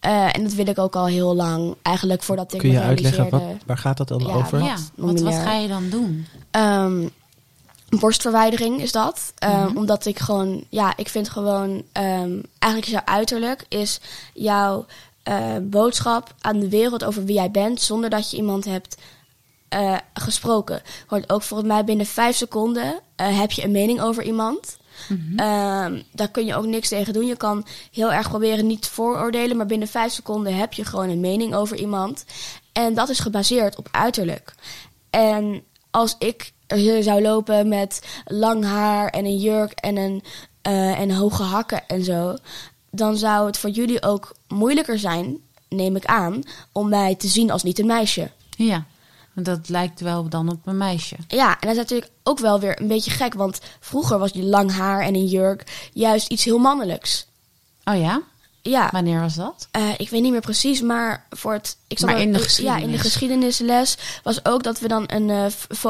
[SPEAKER 2] Eh, en dat wil ik ook al heel lang. Eigenlijk voordat ik
[SPEAKER 1] Kun je
[SPEAKER 2] me
[SPEAKER 1] uitleggen, wat,
[SPEAKER 2] realiseerde.
[SPEAKER 1] waar gaat dat dan
[SPEAKER 2] Ja,
[SPEAKER 1] over?
[SPEAKER 2] wat
[SPEAKER 3] ja, wat, wat ga je dan doen?
[SPEAKER 2] Ehm, borstverwijdering is dat. Ehm,
[SPEAKER 3] Mhm.
[SPEAKER 2] Omdat ik gewoon, ja, ik vind gewoon, ehm, eigenlijk is jouw uiterlijk, is jouw eh, boodschap aan de wereld over wie jij bent, zonder dat je iemand hebt eh, gesproken. Want ook volgens mij binnen vijf seconden eh, heb je een mening over iemand. Ehm, daar kun je ook niks tegen doen. Je kan heel erg proberen niet te vooroordelen, maar binnen vijf seconden heb je gewoon een mening over iemand. En dat is gebaseerd op uiterlijk. En als ik er zou lopen met lang haar en een jurk en, een, eh, en hoge hakken en zo, dan zou het voor jullie ook moeilijker zijn, neem ik aan, om mij te zien als niet een meisje.
[SPEAKER 3] Ja, want dat lijkt wel dan op een meisje.
[SPEAKER 2] Ja, en dat is natuurlijk ook wel weer een beetje gek, want vroeger was die lang haar en een jurk juist iets heel mannelijks.
[SPEAKER 3] Oh ja?
[SPEAKER 2] Ja,
[SPEAKER 3] Wanneer was dat?
[SPEAKER 2] eh, ik weet niet meer precies, maar voor het. Ik zat
[SPEAKER 3] Maar in de
[SPEAKER 2] Ja, in de geschiedenis was ook dat we dan een, eh,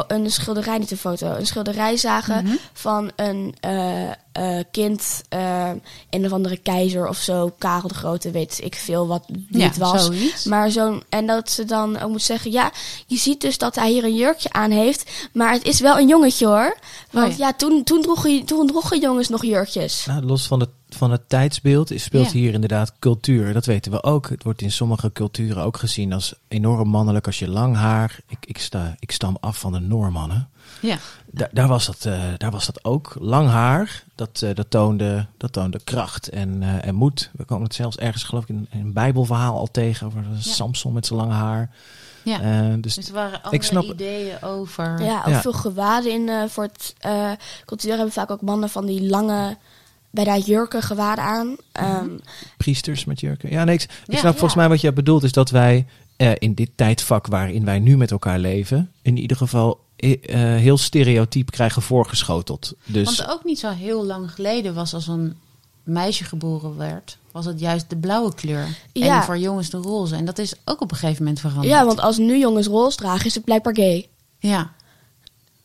[SPEAKER 2] een schilderij, niet een foto, een schilderij zagen
[SPEAKER 3] Mhm.
[SPEAKER 2] van een eh, eh, kind, eh, een of andere keizer of zo, Karel de Grote, weet ik veel wat wie
[SPEAKER 3] ja,
[SPEAKER 2] het was.
[SPEAKER 3] zoiets.
[SPEAKER 2] Maar zo'n, en dat ze dan ook moet zeggen, ja, je ziet dus dat hij hier een jurkje aan heeft, maar het is wel een jongetje hoor. Want
[SPEAKER 3] Oh ja.
[SPEAKER 2] ja, toen, toen, droegen, toen droegen jongens nog jurkjes.
[SPEAKER 1] Nou, los van het, van het tijdsbeeld is- speelt
[SPEAKER 3] Ja.
[SPEAKER 1] hier inderdaad cultuur. Dat weten we ook. Het wordt in sommige culturen ook gezien als enorm mannelijk. Als je lang haar... Ik, ik, sta, ik stam af van de Noormannen.
[SPEAKER 3] Ja.
[SPEAKER 1] Daar, daar, was dat, eh, daar was dat ook. Lang haar, dat, eh, dat, toonde, dat toonde kracht en, eh, en moed. We komen het zelfs ergens, geloof ik, in, in een bijbelverhaal al tegen. Over
[SPEAKER 3] Ja.
[SPEAKER 1] Samson met zijn lange haar.
[SPEAKER 3] ja.
[SPEAKER 1] Eh, dus
[SPEAKER 3] dus er waren andere
[SPEAKER 1] snap-
[SPEAKER 3] ideeën over...
[SPEAKER 2] Ja, ook
[SPEAKER 1] Ja.
[SPEAKER 2] veel gewaden in eh, voor het eh, cultuur hebben vaak ook mannen van die lange, bij daar jurken gewaden aan. Ehm,
[SPEAKER 1] priesters met jurken. Ja, nee, ik, ik
[SPEAKER 3] Ja,
[SPEAKER 1] snap volgens mij wat je bedoelt is dat wij eh, in dit tijdvak waarin wij nu met elkaar leven, in ieder geval heel stereotyp krijgen voorgeschoteld. Dus
[SPEAKER 3] Want ook niet zo heel lang geleden was als een meisje geboren werd, was het juist de blauwe kleur.
[SPEAKER 2] Ja.
[SPEAKER 3] En voor jongens de roze. En dat is ook op een gegeven moment veranderd.
[SPEAKER 2] ja, want als nu jongens roze dragen, is het blijkbaar gay.
[SPEAKER 3] Ja,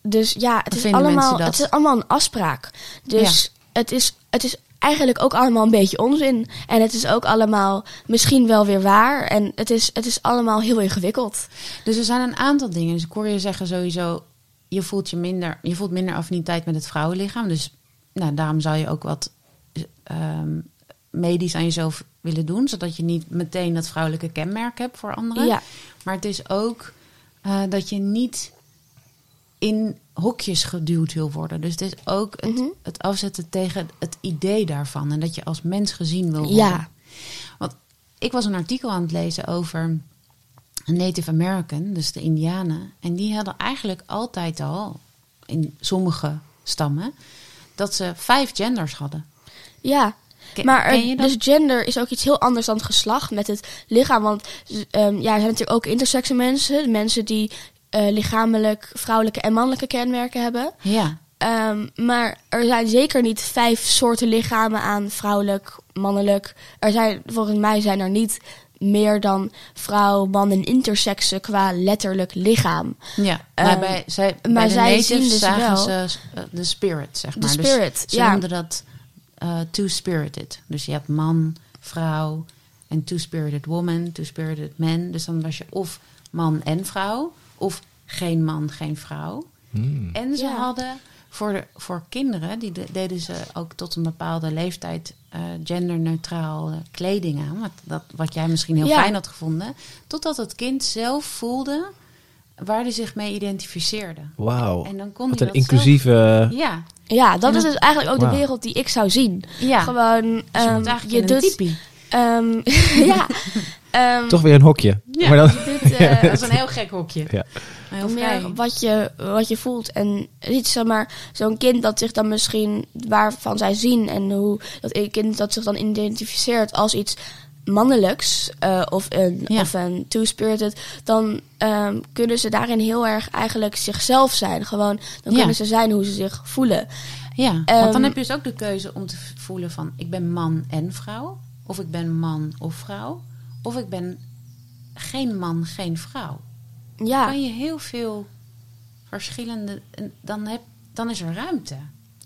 [SPEAKER 2] Dus ja, het is, allemaal, het is allemaal een afspraak. Dus het, is, het is eigenlijk ook allemaal een beetje onzin. En het is ook allemaal misschien wel weer waar. En het is, het is allemaal heel ingewikkeld.
[SPEAKER 3] dus er zijn een aantal dingen. Dus ik hoor je zeggen sowieso, je voelt je minder, je voelt minder affiniteit met het vrouwenlichaam. Dus nou, daarom zou je ook wat ehm, medisch aan jezelf willen doen, zodat je niet meteen dat vrouwelijke kenmerk hebt voor anderen.
[SPEAKER 2] Ja,
[SPEAKER 3] Maar het is ook eh, dat je niet in hokjes geduwd wil worden. Dus het is ook het,
[SPEAKER 2] Mhm.
[SPEAKER 3] het afzetten tegen het idee daarvan. En dat je als mens gezien wil worden.
[SPEAKER 2] Ja.
[SPEAKER 3] Want ik was een artikel aan het lezen over Native American, dus de Indianen. En die hadden eigenlijk altijd al, in sommige stammen, dat ze vijf genders hadden.
[SPEAKER 2] ja.
[SPEAKER 3] Ken-
[SPEAKER 2] Maar
[SPEAKER 3] ken dat?
[SPEAKER 2] dus gender is ook iets heel anders dan het geslacht met het lichaam. Want ehm, ja, er zijn natuurlijk ook intersexe mensen. Mensen die eh, lichamelijk vrouwelijke en mannelijke kenmerken hebben.
[SPEAKER 3] Ja,
[SPEAKER 2] Ehm, maar er zijn zeker niet vijf soorten lichamen aan vrouwelijk, mannelijk. Er zijn, volgens mij zijn er niet meer dan vrouw, man en intersexe qua letterlijk lichaam.
[SPEAKER 3] ja.
[SPEAKER 2] Ehm,
[SPEAKER 3] maar bij, zij, bij
[SPEAKER 2] maar
[SPEAKER 3] de
[SPEAKER 2] zij
[SPEAKER 3] natives
[SPEAKER 2] zien dus
[SPEAKER 3] zagen
[SPEAKER 2] wel-
[SPEAKER 3] ze eh, de spirit, zeg
[SPEAKER 2] De
[SPEAKER 3] maar.
[SPEAKER 2] spirit,
[SPEAKER 3] dus ze
[SPEAKER 2] ja.
[SPEAKER 3] noemden dat eh, two-spirited. Dus je hebt man, vrouw en two-spirited woman, two-spirited man. Dus dan was je of man en vrouw, of geen man, geen vrouw.
[SPEAKER 1] Hmm.
[SPEAKER 3] En ze
[SPEAKER 2] Ja.
[SPEAKER 3] hadden voor, de, voor kinderen, die de- deden ze ook tot een bepaalde leeftijd eh genderneutraal eh, kleding aan. Wat, dat, wat jij misschien heel
[SPEAKER 2] Ja.
[SPEAKER 3] fijn had gevonden. Totdat het kind zelf voelde waar hij zich mee identificeerde.
[SPEAKER 1] Wauw.
[SPEAKER 3] En dan kon
[SPEAKER 1] Wat een
[SPEAKER 3] dat
[SPEAKER 1] inclusieve...
[SPEAKER 3] zelf- Ja,
[SPEAKER 2] Ja, dat
[SPEAKER 3] En
[SPEAKER 2] is dus eigenlijk ook de wereld die ik zou zien.
[SPEAKER 3] ja.
[SPEAKER 2] Gewoon,
[SPEAKER 3] Dus je
[SPEAKER 2] ehm,
[SPEAKER 3] moet eigenlijk
[SPEAKER 2] je
[SPEAKER 3] in een
[SPEAKER 2] doet, ehm, ja, ehm,
[SPEAKER 1] Toch weer een hokje.
[SPEAKER 3] Ja.
[SPEAKER 1] Maar dan,
[SPEAKER 2] eh,
[SPEAKER 3] Dat is een heel gek hokje.
[SPEAKER 1] Ja.
[SPEAKER 3] Heel
[SPEAKER 2] meer wat je, wat je voelt. En niet zeg maar zo'n kind dat zich dan misschien waarvan zij zien en hoe dat een kind dat zich dan identificeert als iets mannelijks eh, of een,
[SPEAKER 3] Ja.
[SPEAKER 2] of een two-spirited, dan ehm, kunnen ze daarin heel erg eigenlijk zichzelf zijn. Gewoon, dan
[SPEAKER 3] Ja.
[SPEAKER 2] kunnen ze zijn hoe ze zich voelen.
[SPEAKER 3] Ja, want dan heb je dus ook de keuze om te voelen van ik ben man en vrouw. Of ik ben man of vrouw. Of ik ben geen man, geen vrouw.
[SPEAKER 2] Ja,
[SPEAKER 3] kan je heel veel verschillende. en Dan, heb, dan is er ruimte.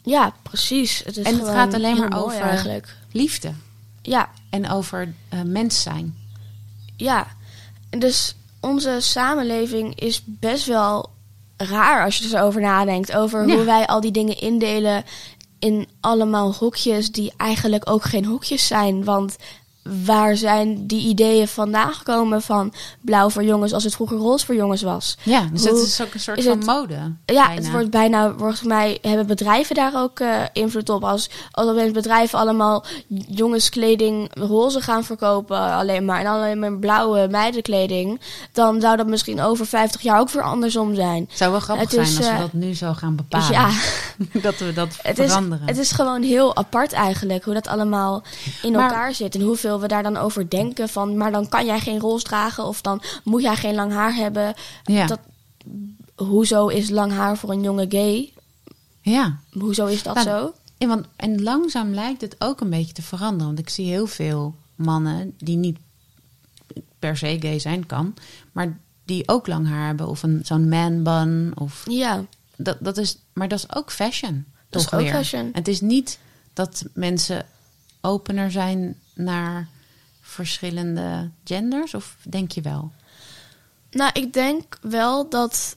[SPEAKER 2] ja precies. Het is
[SPEAKER 3] En het gaat alleen maar over-
[SPEAKER 2] eigenlijk.
[SPEAKER 3] Liefde.
[SPEAKER 2] Ja,
[SPEAKER 3] En over eh, mens zijn.
[SPEAKER 2] Ja, dus onze samenleving is best wel raar als je er zo over nadenkt. Over
[SPEAKER 3] Ja.
[SPEAKER 2] hoe wij al die dingen indelen in allemaal hokjes die eigenlijk ook geen hokjes zijn. Want waar zijn die ideeën vandaan gekomen van blauw voor jongens als het vroeger roze voor jongens was?
[SPEAKER 3] Ja, dus
[SPEAKER 2] Hoe
[SPEAKER 3] het is ook een soort
[SPEAKER 2] is
[SPEAKER 3] van
[SPEAKER 2] het-
[SPEAKER 3] mode.
[SPEAKER 2] Ja,
[SPEAKER 3] bijna.
[SPEAKER 2] het wordt bijna, volgens mij hebben bedrijven daar ook eh, invloed op. Als, als opeens bedrijven allemaal jongenskleding roze gaan verkopen alleen maar. En alleen maar blauwe meidenkleding. Dan zou dat misschien over 50 jaar ook weer andersom zijn.
[SPEAKER 3] Het zou wel grappig
[SPEAKER 2] Het is,
[SPEAKER 3] zijn als we
[SPEAKER 2] eh,
[SPEAKER 3] dat nu zo gaan bepalen.
[SPEAKER 2] Ja,
[SPEAKER 3] dat we dat
[SPEAKER 2] het is,
[SPEAKER 3] veranderen.
[SPEAKER 2] het is gewoon heel apart eigenlijk. Hoe dat allemaal in
[SPEAKER 3] Maar-
[SPEAKER 2] elkaar zit. En hoeveel we daar dan over denken. Van, maar dan kan jij geen roze dragen. Of dan moet jij geen lang haar hebben.
[SPEAKER 3] ja.
[SPEAKER 2] dat- Hoezo is lang haar voor een jonge gay?
[SPEAKER 3] ja.
[SPEAKER 2] Hoezo is dat
[SPEAKER 3] Nou,
[SPEAKER 2] zo?
[SPEAKER 3] Ja, want, en langzaam lijkt het ook een beetje te veranderen. Want ik zie heel veel mannen die niet per se gay zijn, kan. Maar die ook lang haar hebben. Of een, zo'n man bun. Of,
[SPEAKER 2] Ja,
[SPEAKER 3] dat, dat is, maar dat is ook fashion.
[SPEAKER 2] Dat is
[SPEAKER 3] toch
[SPEAKER 2] ook
[SPEAKER 3] weer.
[SPEAKER 2] fashion.
[SPEAKER 3] Het is niet dat mensen opener zijn naar verschillende genders. Of denk je wel?
[SPEAKER 2] nou, ik denk wel dat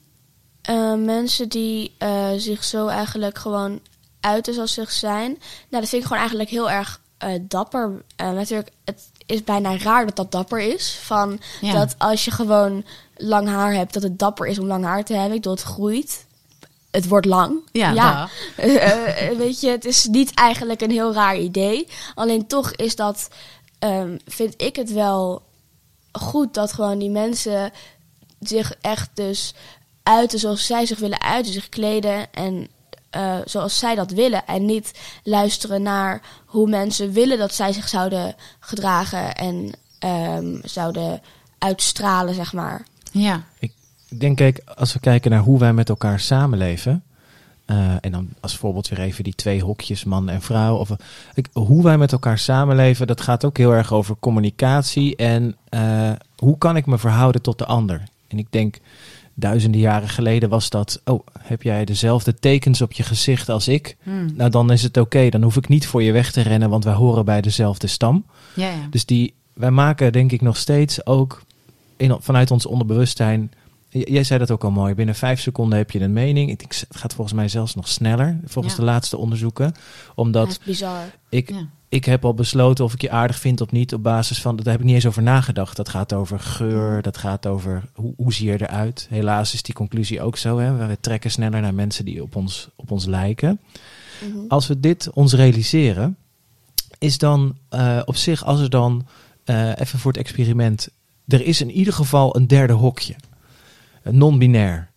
[SPEAKER 2] eh, mensen die eh, zich zo eigenlijk gewoon uiten zoals ze zijn. Nou, dat vind ik gewoon eigenlijk heel erg eh, dapper. Natuurlijk, het is bijna raar dat dat dapper is. Van
[SPEAKER 3] Ja.
[SPEAKER 2] dat als je gewoon lang haar hebt, dat het dapper is om lang haar te hebben. Ik bedoel, het groeit. Het wordt lang.
[SPEAKER 3] Ja,
[SPEAKER 2] Eh, eh, weet je, het is niet eigenlijk een heel raar idee. Alleen toch is dat, ehm, vind ik het wel goed dat gewoon die mensen zich echt dus uiten zoals zij zich willen uiten, zich kleden en eh, zoals zij dat willen. En niet luisteren naar hoe mensen willen dat zij zich zouden gedragen en ehm, zouden uitstralen, zeg maar.
[SPEAKER 3] Ja.
[SPEAKER 1] Ik denk, kijk, als we kijken naar hoe wij met elkaar samenleven. eh, en dan als voorbeeld weer even die twee hokjes, man en vrouw. Of, ik, hoe wij met elkaar samenleven, dat gaat ook heel erg over communicatie. En eh, hoe kan ik me verhouden tot de ander? En ik denk, duizenden jaren geleden was dat... Oh, heb jij dezelfde tekens op je gezicht als ik?
[SPEAKER 3] Hm.
[SPEAKER 1] Nou, dan is het oké. Dan hoef ik niet voor je weg te rennen, want wij horen bij dezelfde stam.
[SPEAKER 3] Ja, ja.
[SPEAKER 1] Dus die, wij maken denk ik nog steeds ook in, vanuit ons onderbewustzijn. Jij zei dat ook al mooi. Binnen vijf seconden heb je een mening. Ik denk, het gaat volgens mij zelfs nog sneller, volgens
[SPEAKER 3] Ja.
[SPEAKER 1] de laatste onderzoeken. Omdat
[SPEAKER 2] Dat is bizar.
[SPEAKER 1] ik,
[SPEAKER 3] Ja.
[SPEAKER 1] ik heb al besloten of ik je aardig vind of niet op basis van, daar heb ik niet eens over nagedacht. Dat gaat over geur, dat gaat over hoe, hoe zie je eruit. Helaas is die conclusie ook zo. Hè? We trekken sneller naar mensen die op ons, op ons lijken.
[SPEAKER 2] Mhm.
[SPEAKER 1] Als we dit ons realiseren, is dan eh, op zich, als er dan eh, even voor het experiment, er is in ieder geval een derde hokje, non-binair.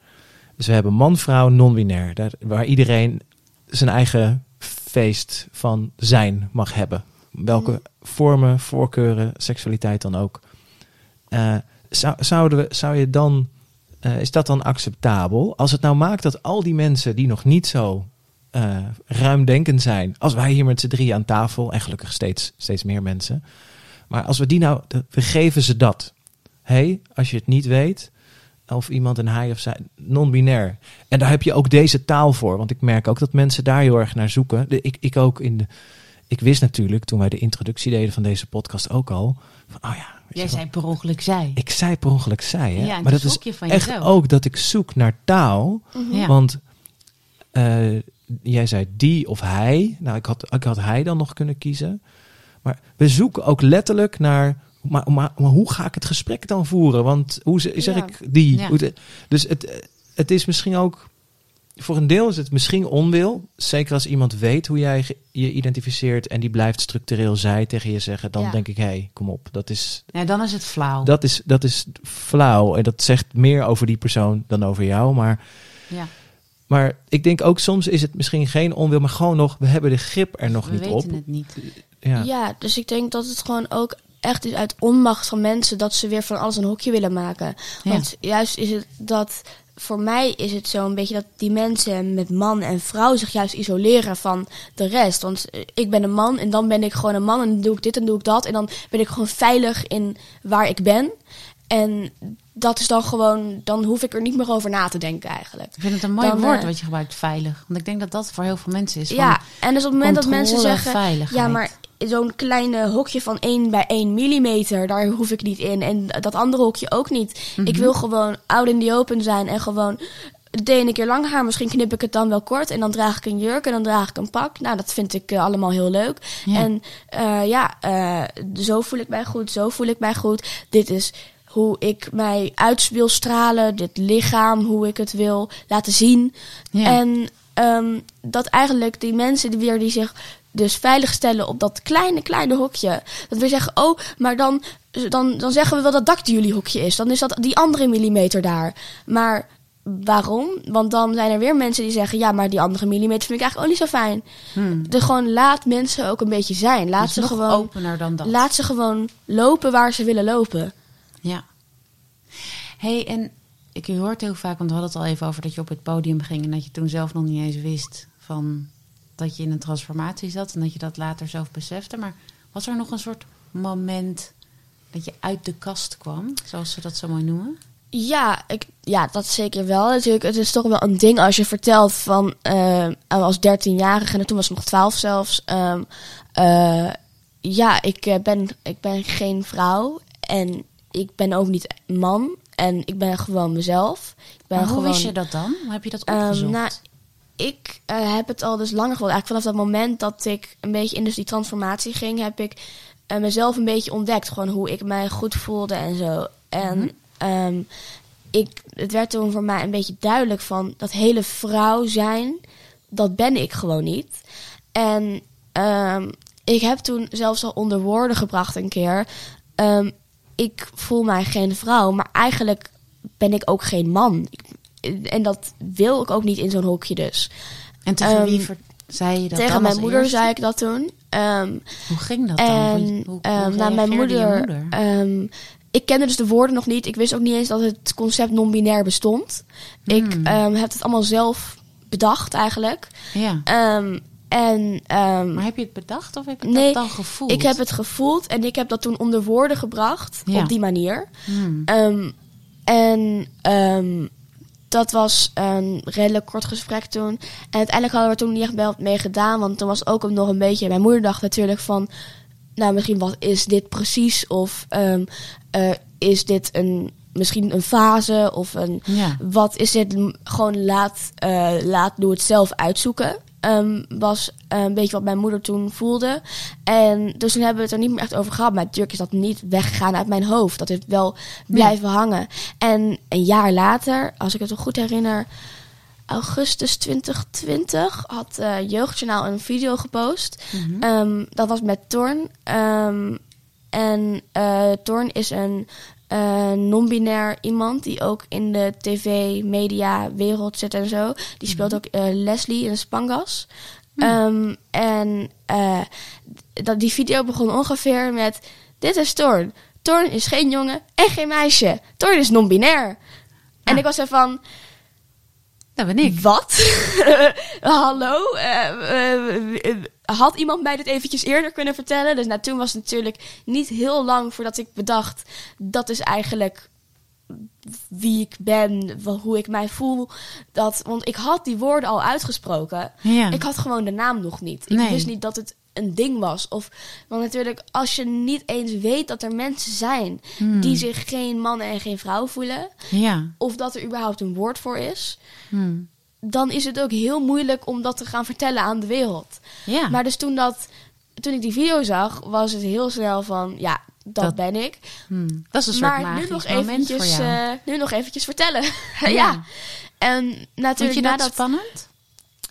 [SPEAKER 1] Dus we hebben man, vrouw, non-binair, daar- waar iedereen zijn eigen feest van zijn mag hebben. Welke
[SPEAKER 2] Mhm.
[SPEAKER 1] vormen, voorkeuren, seksualiteit dan ook. Eh, zou, zouden we, zou je dan, eh, is dat dan acceptabel? Als het nou maakt dat al die mensen die nog niet zo eh ruimdenkend zijn, als wij hier met z'n drie aan tafel, en gelukkig steeds, steeds meer mensen, maar als we die nou, we geven ze dat. hey, als je het niet weet, of iemand een hij of zij, non-binair. En daar heb je ook deze taal voor, want ik merk ook dat mensen daar heel erg naar zoeken. De, ik, ik ook in de, ik wist natuurlijk toen wij de introductie deden van deze podcast ook al, van, oh ja,
[SPEAKER 3] Jij zei per ongeluk zij.
[SPEAKER 1] ik zei per ongeluk zij, hè?
[SPEAKER 3] Ja,
[SPEAKER 1] maar dat is echt
[SPEAKER 3] jezelf.
[SPEAKER 1] ook dat ik zoek naar taal.
[SPEAKER 2] Mhm.
[SPEAKER 3] Ja.
[SPEAKER 1] Want eh, jij zei die of hij. Nou, ik had, ik had hij dan nog kunnen kiezen. Maar we zoeken ook letterlijk naar. Maar, maar, maar hoe ga ik het gesprek dan voeren? Want hoe ze- zeg
[SPEAKER 2] Ja.
[SPEAKER 1] ik die?
[SPEAKER 3] Ja.
[SPEAKER 1] Hoe de- dus het, het is misschien ook. Voor een deel is het misschien onwil. Zeker als iemand weet hoe jij je identificeert. en die blijft structureel zij tegen je zeggen. dan
[SPEAKER 2] Ja.
[SPEAKER 1] denk ik: hé, hey, kom op. Dat is,
[SPEAKER 3] Ja, dan is het flauw.
[SPEAKER 1] dat, is, dat is flauw. En dat zegt meer over die persoon dan over jou. Maar
[SPEAKER 3] ja.
[SPEAKER 1] maar ik denk ook soms is het misschien geen onwil, maar gewoon nog, we hebben de grip er nog
[SPEAKER 3] We
[SPEAKER 1] niet
[SPEAKER 3] weten
[SPEAKER 1] op.
[SPEAKER 3] het niet.
[SPEAKER 1] Ja.
[SPEAKER 2] Ja. dus ik denk dat het gewoon ook echt is uit onmacht van mensen dat ze weer van alles een hokje willen maken.
[SPEAKER 3] Ja.
[SPEAKER 2] Want juist is het dat, voor mij is het zo een beetje dat die mensen met man en vrouw zich juist isoleren van de rest. Want eh, ik ben een man en dan ben ik gewoon een man en dan doe ik dit en doe ik dat. En dan ben ik gewoon veilig in waar ik ben. En dat is dan gewoon, dan hoef ik er niet meer over na te denken eigenlijk.
[SPEAKER 3] Ik vind het een mooi
[SPEAKER 2] Dan,
[SPEAKER 3] woord
[SPEAKER 2] eh,
[SPEAKER 3] wat je gebruikt, veilig. Want ik denk dat dat voor heel veel mensen is. van
[SPEAKER 2] Ja, en dus op het moment dat mensen zeggen,
[SPEAKER 3] veiligheid.
[SPEAKER 2] ja, maar zo'n kleine hokje van 1 bij 1 millimeter, daar hoef ik niet in. En dat andere hokje ook niet.
[SPEAKER 3] Mhm.
[SPEAKER 2] Ik wil gewoon out in the open zijn en gewoon de ene keer lang haar. Misschien knip ik het dan wel kort en dan draag ik een jurk en dan draag ik een pak. Nou, dat vind ik eh, allemaal heel leuk.
[SPEAKER 3] Ja.
[SPEAKER 2] En eh, ja, eh, zo voel ik mij goed, zo voel ik mij goed. Dit is hoe ik mij uit wil stralen, dit lichaam, hoe ik het wil laten zien.
[SPEAKER 3] Ja.
[SPEAKER 2] En ehm, dat eigenlijk die mensen die weer die zich dus veilig stellen op dat kleine, kleine hokje. Dat we zeggen, oh, maar dan, dan, dan zeggen we wel dat dat jullie hokje is. Dan is dat die andere millimeter daar. Maar waarom? Want dan zijn er weer mensen die zeggen, ja, maar die andere millimeter vind ik eigenlijk ook niet zo fijn.
[SPEAKER 3] Hmm.
[SPEAKER 2] Dus gewoon laat mensen ook een beetje zijn. Laat
[SPEAKER 3] Dus
[SPEAKER 2] ze gewoon,
[SPEAKER 3] opener dan dat.
[SPEAKER 2] laat ze gewoon lopen waar ze willen lopen.
[SPEAKER 3] Ja. hey, en ik hoort heel vaak, want we hadden het al even over dat je op het podium ging en dat je toen zelf nog niet eens wist van dat je in een transformatie zat en dat je dat later zelf besefte. Maar was er nog een soort moment dat je uit de kast kwam, zoals ze dat zo mooi noemen?
[SPEAKER 2] Ja, ik, ja, dat zeker wel. Natuurlijk, het is toch wel een ding als je vertelt van eh, als 13-jarige en toen was ik nog 12 zelfs. ehm, eh, ja, ik, eh, ben, ik ben geen vrouw en ik ben ook niet man en ik ben gewoon mezelf. Ik ben
[SPEAKER 3] hoe
[SPEAKER 2] gewoon,
[SPEAKER 3] wist je dat dan? Hoe heb je dat
[SPEAKER 2] Ehm,
[SPEAKER 3] opgezocht?
[SPEAKER 2] nou, ik eh, heb het al dus langer gewild. Eigenlijk vanaf dat moment dat ik een beetje in dus die transformatie ging, heb ik eh, mezelf een beetje ontdekt. Gewoon hoe ik mij goed voelde en zo. En
[SPEAKER 3] Mhm.
[SPEAKER 2] ehm, ik, het werd toen voor mij een beetje duidelijk van dat hele vrouw zijn, dat ben ik gewoon niet. En ehm, ik heb toen zelfs al onder woorden gebracht een keer. ehm, ik voel mij geen vrouw, maar eigenlijk ben ik ook geen man. Ik- en dat wil ik ook niet in zo'n hokje dus.
[SPEAKER 3] en tegen
[SPEAKER 2] ehm,
[SPEAKER 3] wie zei je dat
[SPEAKER 2] Tegen mijn moeder zei ik dat toen. Ehm,
[SPEAKER 3] Hoe ging dat dan?
[SPEAKER 2] en
[SPEAKER 3] hoe, hoe, hoe
[SPEAKER 2] ehm, nou, mijn moeder. ik kende dus de woorden nog niet. Ik wist ook niet eens dat het concept non-binair bestond. Ik
[SPEAKER 3] Hmm.
[SPEAKER 2] heb het allemaal zelf bedacht eigenlijk.
[SPEAKER 3] Ja.
[SPEAKER 2] En
[SPEAKER 3] Maar heb je het bedacht of heb je
[SPEAKER 2] Nee,
[SPEAKER 3] dat dan gevoeld?
[SPEAKER 2] ik heb het gevoeld en ik heb dat toen onder woorden gebracht
[SPEAKER 3] Ja.
[SPEAKER 2] op die manier.
[SPEAKER 3] Hmm.
[SPEAKER 2] En ehm, dat was een redelijk kort gesprek toen. En uiteindelijk hadden we er toen niet echt mee gedaan. Want toen was ook nog een beetje... Mijn moeder dacht natuurlijk van... Nou, misschien wat is dit precies? Of ehm, eh, is dit een, misschien een fase? Of een...
[SPEAKER 3] Ja.
[SPEAKER 2] Wat is dit? Gewoon laat, eh, laat doe het zelf uitzoeken. Ehm, was eh, een beetje wat mijn moeder toen voelde. En dus toen hebben we het er niet meer echt over gehad. Maar natuurlijk is dat niet weggegaan uit mijn hoofd. Dat is wel blijven hangen. En een jaar later, als ik het goed herinner, augustus 2020 had eh Jeugdjournaal een video gepost.
[SPEAKER 3] Mhm.
[SPEAKER 2] Ehm, dat was met Torn. Ehm, en eh Torn is een eh, non-binair iemand die ook in de tv-media-wereld zit en zo. Die speelt ook eh, Leslie in Spangas. Ehm, en eh, dat, die video begon ongeveer met... Dit is Torn. Torn is geen jongen en geen meisje. Torn is non-binair. En
[SPEAKER 3] Ah.
[SPEAKER 2] ik was er van...
[SPEAKER 3] Dat ben ik.
[SPEAKER 2] Wat? Hallo? Eh, eh, eh, had iemand mij dit eventjes eerder kunnen vertellen? Dus nou, toen was het natuurlijk niet heel lang voordat ik bedacht... dat is eigenlijk wie ik ben, hoe ik mij voel. Dat, want ik had die woorden al uitgesproken.
[SPEAKER 3] Ja.
[SPEAKER 2] Ik had gewoon de naam nog niet. Ik
[SPEAKER 3] Nee.
[SPEAKER 2] wist niet dat het een ding was. Of, want natuurlijk, als je niet eens weet dat er mensen zijn...
[SPEAKER 3] Hmm.
[SPEAKER 2] die zich geen man en geen vrouw voelen...
[SPEAKER 3] Ja.
[SPEAKER 2] of dat er überhaupt een woord voor is
[SPEAKER 3] Hm.
[SPEAKER 2] dan is het ook heel moeilijk om dat te gaan vertellen aan de wereld.
[SPEAKER 3] Ja.
[SPEAKER 2] Maar dus toen, dat, toen ik die video zag, was het heel snel van, ja, dat,
[SPEAKER 3] Dat
[SPEAKER 2] ben ik.
[SPEAKER 3] Hm. Dat is een soort
[SPEAKER 2] Maar nu nog, eventjes, eh, nu nog eventjes vertellen. ja.
[SPEAKER 3] Ja.
[SPEAKER 2] En
[SPEAKER 3] Vond
[SPEAKER 2] natuurlijk
[SPEAKER 3] je dat
[SPEAKER 2] nadat...
[SPEAKER 3] spannend?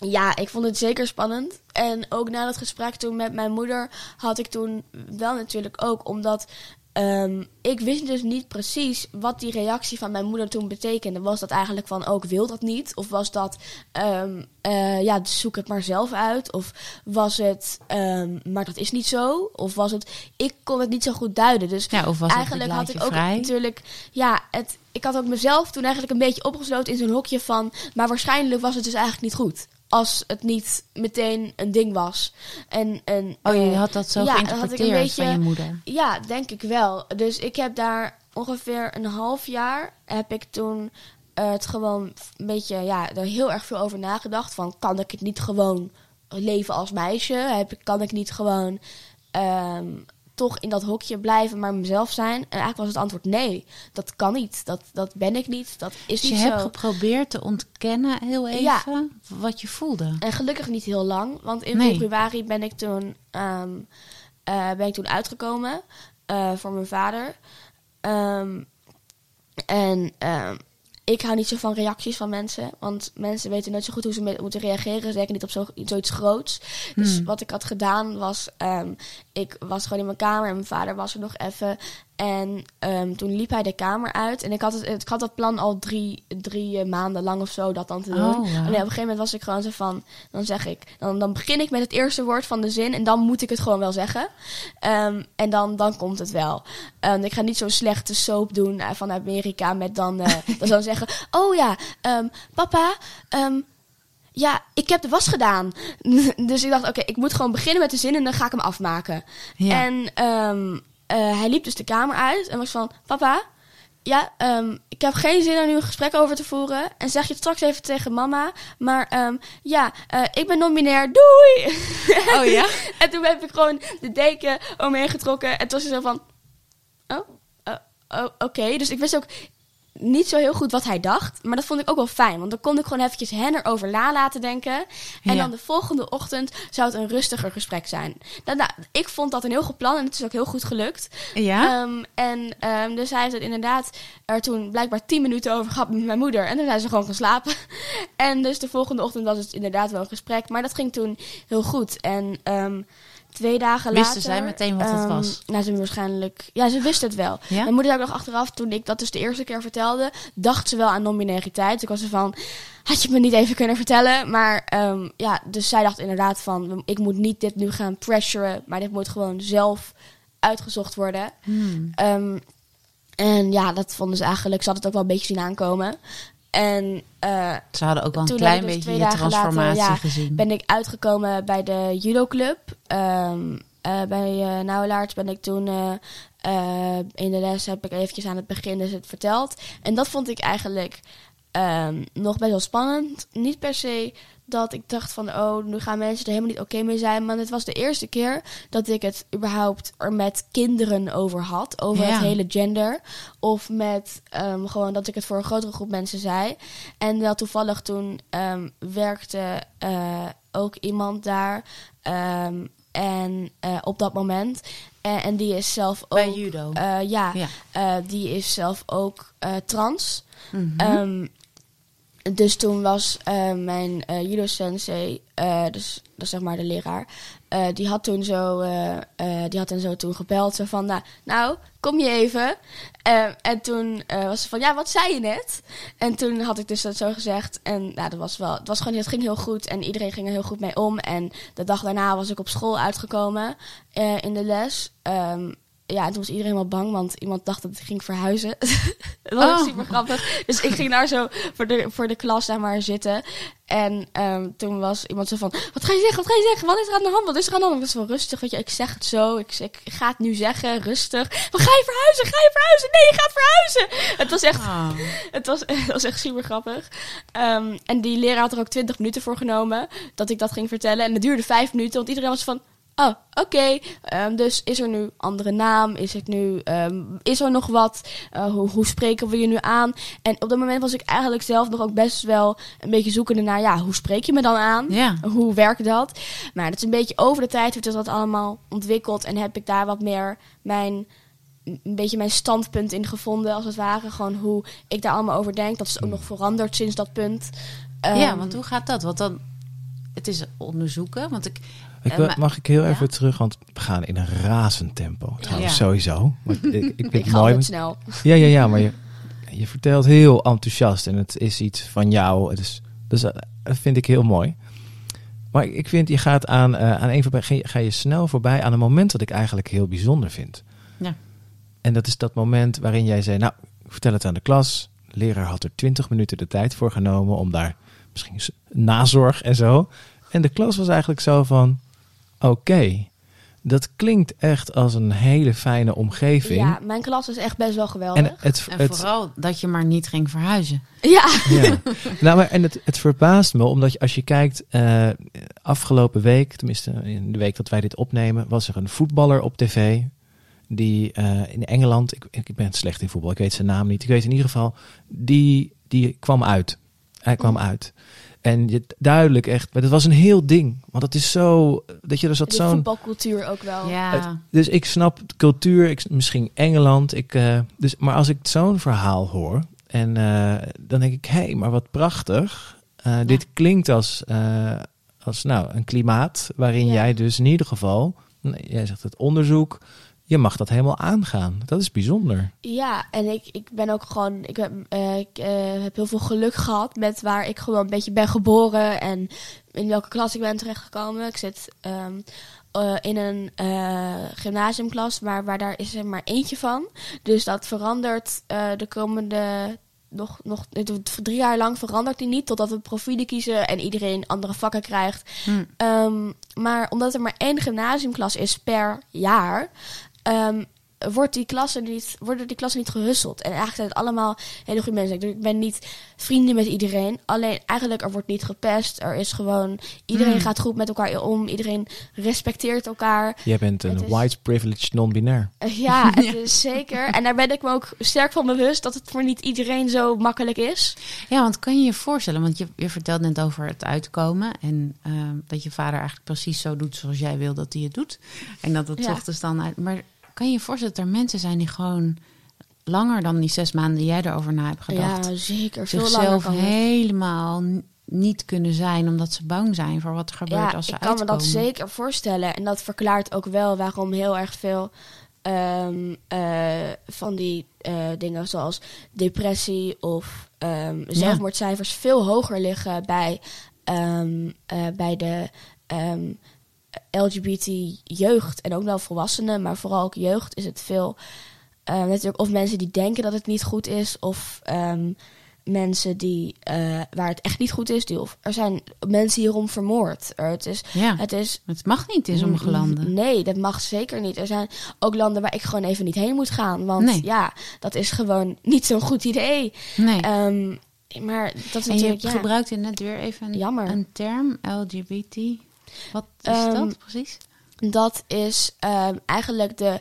[SPEAKER 2] Ja, ik vond het zeker spannend. En ook na dat gesprek toen met mijn moeder had ik toen wel natuurlijk ook, omdat ehm, ik wist dus niet precies wat die reactie van mijn moeder toen betekende. Was dat eigenlijk van, ook wil dat niet? Of was dat, ehm, eh, ja, zoek het maar zelf uit? Of was het, ehm, maar dat is niet zo? Of was het, ik kon het niet zo goed duiden. Dus
[SPEAKER 3] Ja, of was
[SPEAKER 2] eigenlijk had
[SPEAKER 3] ik
[SPEAKER 2] ik ook
[SPEAKER 3] vrij?
[SPEAKER 2] natuurlijk, ja, het, ik had ook mezelf toen eigenlijk een beetje opgesloten in zo'n hokje van, maar waarschijnlijk was het dus eigenlijk niet goed. Als het niet meteen een ding was. En, en,
[SPEAKER 3] Oh, je
[SPEAKER 2] eh,
[SPEAKER 3] had dat zo
[SPEAKER 2] ja, ik een
[SPEAKER 3] geïnterpreteerd
[SPEAKER 2] beetje-
[SPEAKER 3] van je moeder.
[SPEAKER 2] ja, denk ik wel. Dus ik heb daar ongeveer een half jaar heb ik toen eh, het gewoon een beetje, ja, er heel erg veel over nagedacht. Van kan ik het niet gewoon leven als meisje? Heb, ik- kan ik niet gewoon ehm, toch in dat hokje blijven, maar mezelf zijn? En eigenlijk was het antwoord nee. Dat kan niet. Dat, dat ben ik niet. Dat is
[SPEAKER 3] Dus je
[SPEAKER 2] niet
[SPEAKER 3] hebt
[SPEAKER 2] zo.
[SPEAKER 3] geprobeerd te ontkennen heel even
[SPEAKER 2] Ja.
[SPEAKER 3] wat je voelde.
[SPEAKER 2] En gelukkig niet heel lang, want in
[SPEAKER 3] Nee.
[SPEAKER 2] februari ben ik toen, ehm, eh, ben ik toen uitgekomen eh, voor mijn vader. Ehm, en ehm, ik hou niet zo van reacties van mensen, want mensen weten nooit zo goed hoe ze moeten reageren, zeker niet op zo, zoiets groots. Dus
[SPEAKER 3] Hmm.
[SPEAKER 2] wat ik had gedaan was, ik was gewoon in mijn kamer en mijn vader was er nog even. En ehm, toen liep hij de kamer uit. En ik had, het, ik had dat plan al drie, drie eh, maanden lang of zo dat dan te doen.
[SPEAKER 3] Oh, wauw.
[SPEAKER 2] En op een gegeven moment was ik gewoon zo van... Dan zeg ik... Dan, dan begin ik met het eerste woord van de zin. En dan moet ik het gewoon wel zeggen. Ehm, en dan, dan komt het wel. Ehm, ik ga niet zo'n slechte soap doen eh, van Amerika. Met dan, eh dan zo zeggen... Oh ja, papa... ja, ik heb de was gedaan. dus ik dacht, oké, ik moet gewoon beginnen met de zin en dan ga ik hem afmaken.
[SPEAKER 3] Ja.
[SPEAKER 2] En ehm, eh, hij liep dus de kamer uit en was van, papa, ja, ehm, ik heb geen zin om nu een gesprek over te voeren. En zeg je het straks even tegen mama. Maar ehm, ja, eh, ik ben non-binair, doei!
[SPEAKER 3] Oh ja?
[SPEAKER 2] en toen heb ik gewoon de deken om me heen getrokken. En toen was hij zo van, oh, oh, oh, oké. Dus ik wist ook niet zo heel goed wat hij dacht. Maar dat vond ik ook wel fijn. Want dan kon ik gewoon eventjes hen erover na laten denken. En
[SPEAKER 3] Ja.
[SPEAKER 2] dan de volgende ochtend zou het een rustiger gesprek zijn. Nou, nou, ik vond dat een heel goed plan. En het is ook heel goed gelukt.
[SPEAKER 3] Ja?
[SPEAKER 2] Ehm, en ehm, dus hij heeft het inderdaad er toen blijkbaar tien minuten over gehad met mijn moeder. En toen zijn ze gewoon gaan slapen. en dus de volgende ochtend was het inderdaad wel een gesprek. Maar dat ging toen heel goed. En ehm, twee dagen
[SPEAKER 3] Wisten
[SPEAKER 2] later...
[SPEAKER 3] zij meteen wat het
[SPEAKER 2] ehm,
[SPEAKER 3] was?
[SPEAKER 2] Nou, ze waarschijnlijk... Ja, ze wist het wel.
[SPEAKER 3] Ja?
[SPEAKER 2] Mijn moeder zei ook nog achteraf, toen ik dat dus de eerste keer vertelde... dacht ze wel aan non-binariteit. Ik was er van... Had je me niet even kunnen vertellen? Maar ehm, ja, dus zij dacht inderdaad van... Ik moet niet dit nu gaan pressuren. Maar dit moet gewoon zelf uitgezocht worden.
[SPEAKER 3] Hmm.
[SPEAKER 2] Ehm, en ja, dat vonden ze eigenlijk... Ze hadden het ook wel een beetje zien aankomen. En eh,
[SPEAKER 3] Ze hadden ook wel een klein
[SPEAKER 2] dus
[SPEAKER 3] beetje je
[SPEAKER 2] later,
[SPEAKER 3] transformatie
[SPEAKER 2] ja,
[SPEAKER 3] gezien.
[SPEAKER 2] ben ik uitgekomen bij de judoclub. Ehm eh bij uh, Nauwelaarts ben ik toen eh, eh, in de les heb ik eventjes aan het begin dus het verteld. En dat vond ik eigenlijk ehm, nog best wel spannend. Niet per se dat ik dacht van, oh, nu gaan mensen er helemaal niet oké mee zijn. Maar het was de eerste keer dat ik het überhaupt er met kinderen over had. Over
[SPEAKER 3] Ja.
[SPEAKER 2] het hele gender. Of met ehm, gewoon dat ik het voor een grotere groep mensen zei. En wel toevallig toen ehm, werkte eh, ook iemand daar. En eh, op dat moment. En, en die is zelf ook.
[SPEAKER 3] Bij judo.
[SPEAKER 2] eh, ja,
[SPEAKER 3] ja.
[SPEAKER 2] eh, die is zelf ook eh, trans.
[SPEAKER 3] Mhm.
[SPEAKER 2] Dus toen was eh, mijn eh, judo-sensei, eh, dus dat is zeg maar de leraar, die had toen zo, die had hen zo toen gebeld, zo van, nou, nou kom je even? Eh, en toen was ze van, ja, wat zei je net? En toen had ik dus dat zo gezegd en nou, dat was wel, het was gewoon, het ging heel goed en iedereen ging er heel goed mee om. En de dag daarna was ik op school uitgekomen in de les. Ehm, ja, en toen was iedereen wel bang, want iemand dacht dat ik ging verhuizen. dat was
[SPEAKER 3] Oh.
[SPEAKER 2] super grappig. Dus ik ging daar zo voor de, voor de klas daar maar zitten. En ehm, toen was iemand zo van, wat ga je zeggen, wat ga je zeggen? Wat is er aan de hand? Wat is er aan de hand? Ik was wel rustig, weet je, ik zeg het zo. Ik, ik ga het nu zeggen, rustig. Maar ga je verhuizen? Ga je verhuizen? Nee, je gaat verhuizen! Het was echt
[SPEAKER 3] Ah.
[SPEAKER 2] het was, het was echt super grappig. Ehm, en die leraar had er ook 20 minuten voor genomen dat ik dat ging vertellen. En het duurde vijf minuten, want iedereen was van. Oh, oké. Ehm, dus is er nu andere naam? Is het nu, ehm, is er nog wat? Eh, hoe, hoe spreken we je nu aan? En op dat moment was ik eigenlijk zelf nog ook best wel een beetje zoekende naar, ja, hoe spreek je me dan aan?
[SPEAKER 3] Ja.
[SPEAKER 2] Hoe werkt dat? Maar dat is een beetje over de tijd heeft dat allemaal ontwikkeld en heb ik daar wat meer mijn een beetje mijn standpunt in gevonden, als het ware. Gewoon hoe ik daar allemaal over denk. Dat is ook nog veranderd sinds dat punt.
[SPEAKER 3] ja,
[SPEAKER 2] Ehm,
[SPEAKER 3] want hoe gaat dat? Want dan, het is onderzoeken. Want ik,
[SPEAKER 1] Ik,
[SPEAKER 3] Eh,
[SPEAKER 1] wil- mag ik heel
[SPEAKER 3] Ja?
[SPEAKER 1] even terug, want we gaan in een razend tempo. Trouwens,
[SPEAKER 3] Ja.
[SPEAKER 1] sowieso. Ik, ik vind
[SPEAKER 2] ik
[SPEAKER 1] het
[SPEAKER 2] ga
[SPEAKER 1] mooi.
[SPEAKER 2] snel.
[SPEAKER 1] Ja, ja, ja, maar je, je vertelt heel enthousiast en het is iets van jou. Dus, dus dat vind ik heel mooi. Maar ik- vind, je gaat aan, eh, aan een voorbij, ga je, ga je snel voorbij aan een moment dat ik eigenlijk heel bijzonder vind.
[SPEAKER 3] Ja.
[SPEAKER 1] En dat is dat moment waarin jij zei, nou, vertel het aan de klas. De leraar had er twintig minuten de tijd voor genomen om daar misschien nazorg en zo. En de klas was eigenlijk zo van, oké, dat klinkt echt als een hele fijne omgeving.
[SPEAKER 2] Ja, mijn klas is echt best wel geweldig.
[SPEAKER 1] en het,
[SPEAKER 3] en
[SPEAKER 1] het,
[SPEAKER 3] vooral dat je maar niet ging verhuizen.
[SPEAKER 2] ja.
[SPEAKER 1] ja. nou, maar, en het, het verbaast me, omdat je, als je kijkt, eh, afgelopen week, tenminste in de week dat wij dit opnemen, was er een voetballer op tv. Die eh, in Engeland, ik, ik ben slecht in voetbal, ik weet zijn naam niet. Ik weet in ieder geval, die, die kwam uit. Hij kwam uit. En je, duidelijk echt, maar dat was een heel ding. Want het is zo, dat je er zat
[SPEAKER 2] De
[SPEAKER 1] zo'n
[SPEAKER 2] voetbalcultuur ook wel.
[SPEAKER 3] Ja,
[SPEAKER 1] dus ik snap cultuur, ik, misschien Engeland. Ik, eh, dus, maar als ik zo'n verhaal hoor, en eh, dan denk ik, hé, hey, maar wat prachtig. Eh, Dit klinkt als, eh, als nou, een klimaat waarin
[SPEAKER 2] Ja.
[SPEAKER 1] jij dus in ieder geval, nee, jij zegt het onderzoek, je mag dat helemaal aangaan. Dat is bijzonder.
[SPEAKER 2] Ja, en ik, ik ben ook gewoon, ik, heb, eh, ik eh, heb heel veel geluk gehad met waar ik gewoon een beetje ben geboren en in welke klas ik ben terechtgekomen. Ik zit ehm, eh, in een eh, gymnasiumklas, maar waar daar is er maar eentje van. Dus dat verandert eh, de komende, nog, nog drie jaar lang verandert die niet, totdat we profielen kiezen en iedereen andere vakken krijgt.
[SPEAKER 3] Hm.
[SPEAKER 2] Ehm, maar omdat er maar één gymnasiumklas is per jaar, Um, wordt die klasse niet, worden die klassen niet gehusteld. En eigenlijk zijn het allemaal hele goede mensen. Ik ben niet vrienden met iedereen. Alleen eigenlijk, er wordt niet gepest. Er is gewoon, iedereen
[SPEAKER 3] Hmm.
[SPEAKER 2] gaat goed met elkaar om. Iedereen respecteert elkaar.
[SPEAKER 1] Jij bent een
[SPEAKER 2] is-
[SPEAKER 1] white privileged non-binair.
[SPEAKER 2] Eh, ja, het is zeker. En daar ben ik me ook sterk van bewust dat het voor niet iedereen zo makkelijk is.
[SPEAKER 3] Ja, want kan je je voorstellen, want je, je vertelt net over het uitkomen en eh, dat je vader eigenlijk precies zo doet zoals jij wil dat hij het doet. En dat het
[SPEAKER 2] Ja.
[SPEAKER 3] ochtends dan uit. Maar kan je je voorstellen dat er mensen zijn die gewoon langer dan die zes maanden die jij erover na hebt gedacht,
[SPEAKER 2] Ja, zeker. Veel langer
[SPEAKER 3] zichzelf
[SPEAKER 2] kan het.
[SPEAKER 3] helemaal niet kunnen zijn omdat ze bang zijn voor wat er gebeurt
[SPEAKER 2] Ja,
[SPEAKER 3] als ze
[SPEAKER 2] ik kan
[SPEAKER 3] uitkomen.
[SPEAKER 2] me dat zeker voorstellen. En dat verklaart ook wel waarom heel erg veel ehm, eh, van die eh, dingen zoals depressie of ehm, zelfmoordcijfers veel hoger liggen bij, ehm, eh, bij de LGBT-jeugd. En ook wel volwassenen, maar vooral ook jeugd is het veel. eh, natuurlijk of mensen die denken dat het niet goed is, of ehm, mensen die, eh, waar het echt niet goed is. Die, of, er zijn mensen hierom vermoord. Er, het is
[SPEAKER 3] Ja,
[SPEAKER 2] het is.
[SPEAKER 3] het mag niet in sommige landen.
[SPEAKER 2] Nee, dat mag zeker niet. Er zijn ook landen waar ik gewoon even niet heen moet gaan. Want
[SPEAKER 3] Nee.
[SPEAKER 2] ja, dat is gewoon niet zo'n goed idee.
[SPEAKER 3] Nee.
[SPEAKER 2] Ehm, maar dat is
[SPEAKER 3] en je.
[SPEAKER 2] Ja,
[SPEAKER 3] gebruikte net weer even een,
[SPEAKER 2] Jammer.
[SPEAKER 3] een term, LGBT. Wat is
[SPEAKER 2] Ehm,
[SPEAKER 3] dat precies?
[SPEAKER 2] dat is ehm, eigenlijk de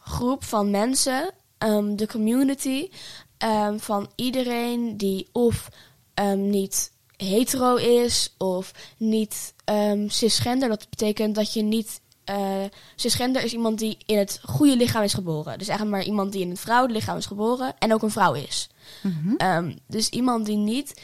[SPEAKER 2] groep van mensen, ehm, de community, van iedereen die of niet hetero is of niet cisgender. Dat betekent dat je niet. eh, cisgender is iemand die in het goede lichaam is geboren. Dus eigenlijk maar iemand die in het vrouwenlichaam is geboren en ook een vrouw is.
[SPEAKER 3] Mhm.
[SPEAKER 2] Dus iemand die niet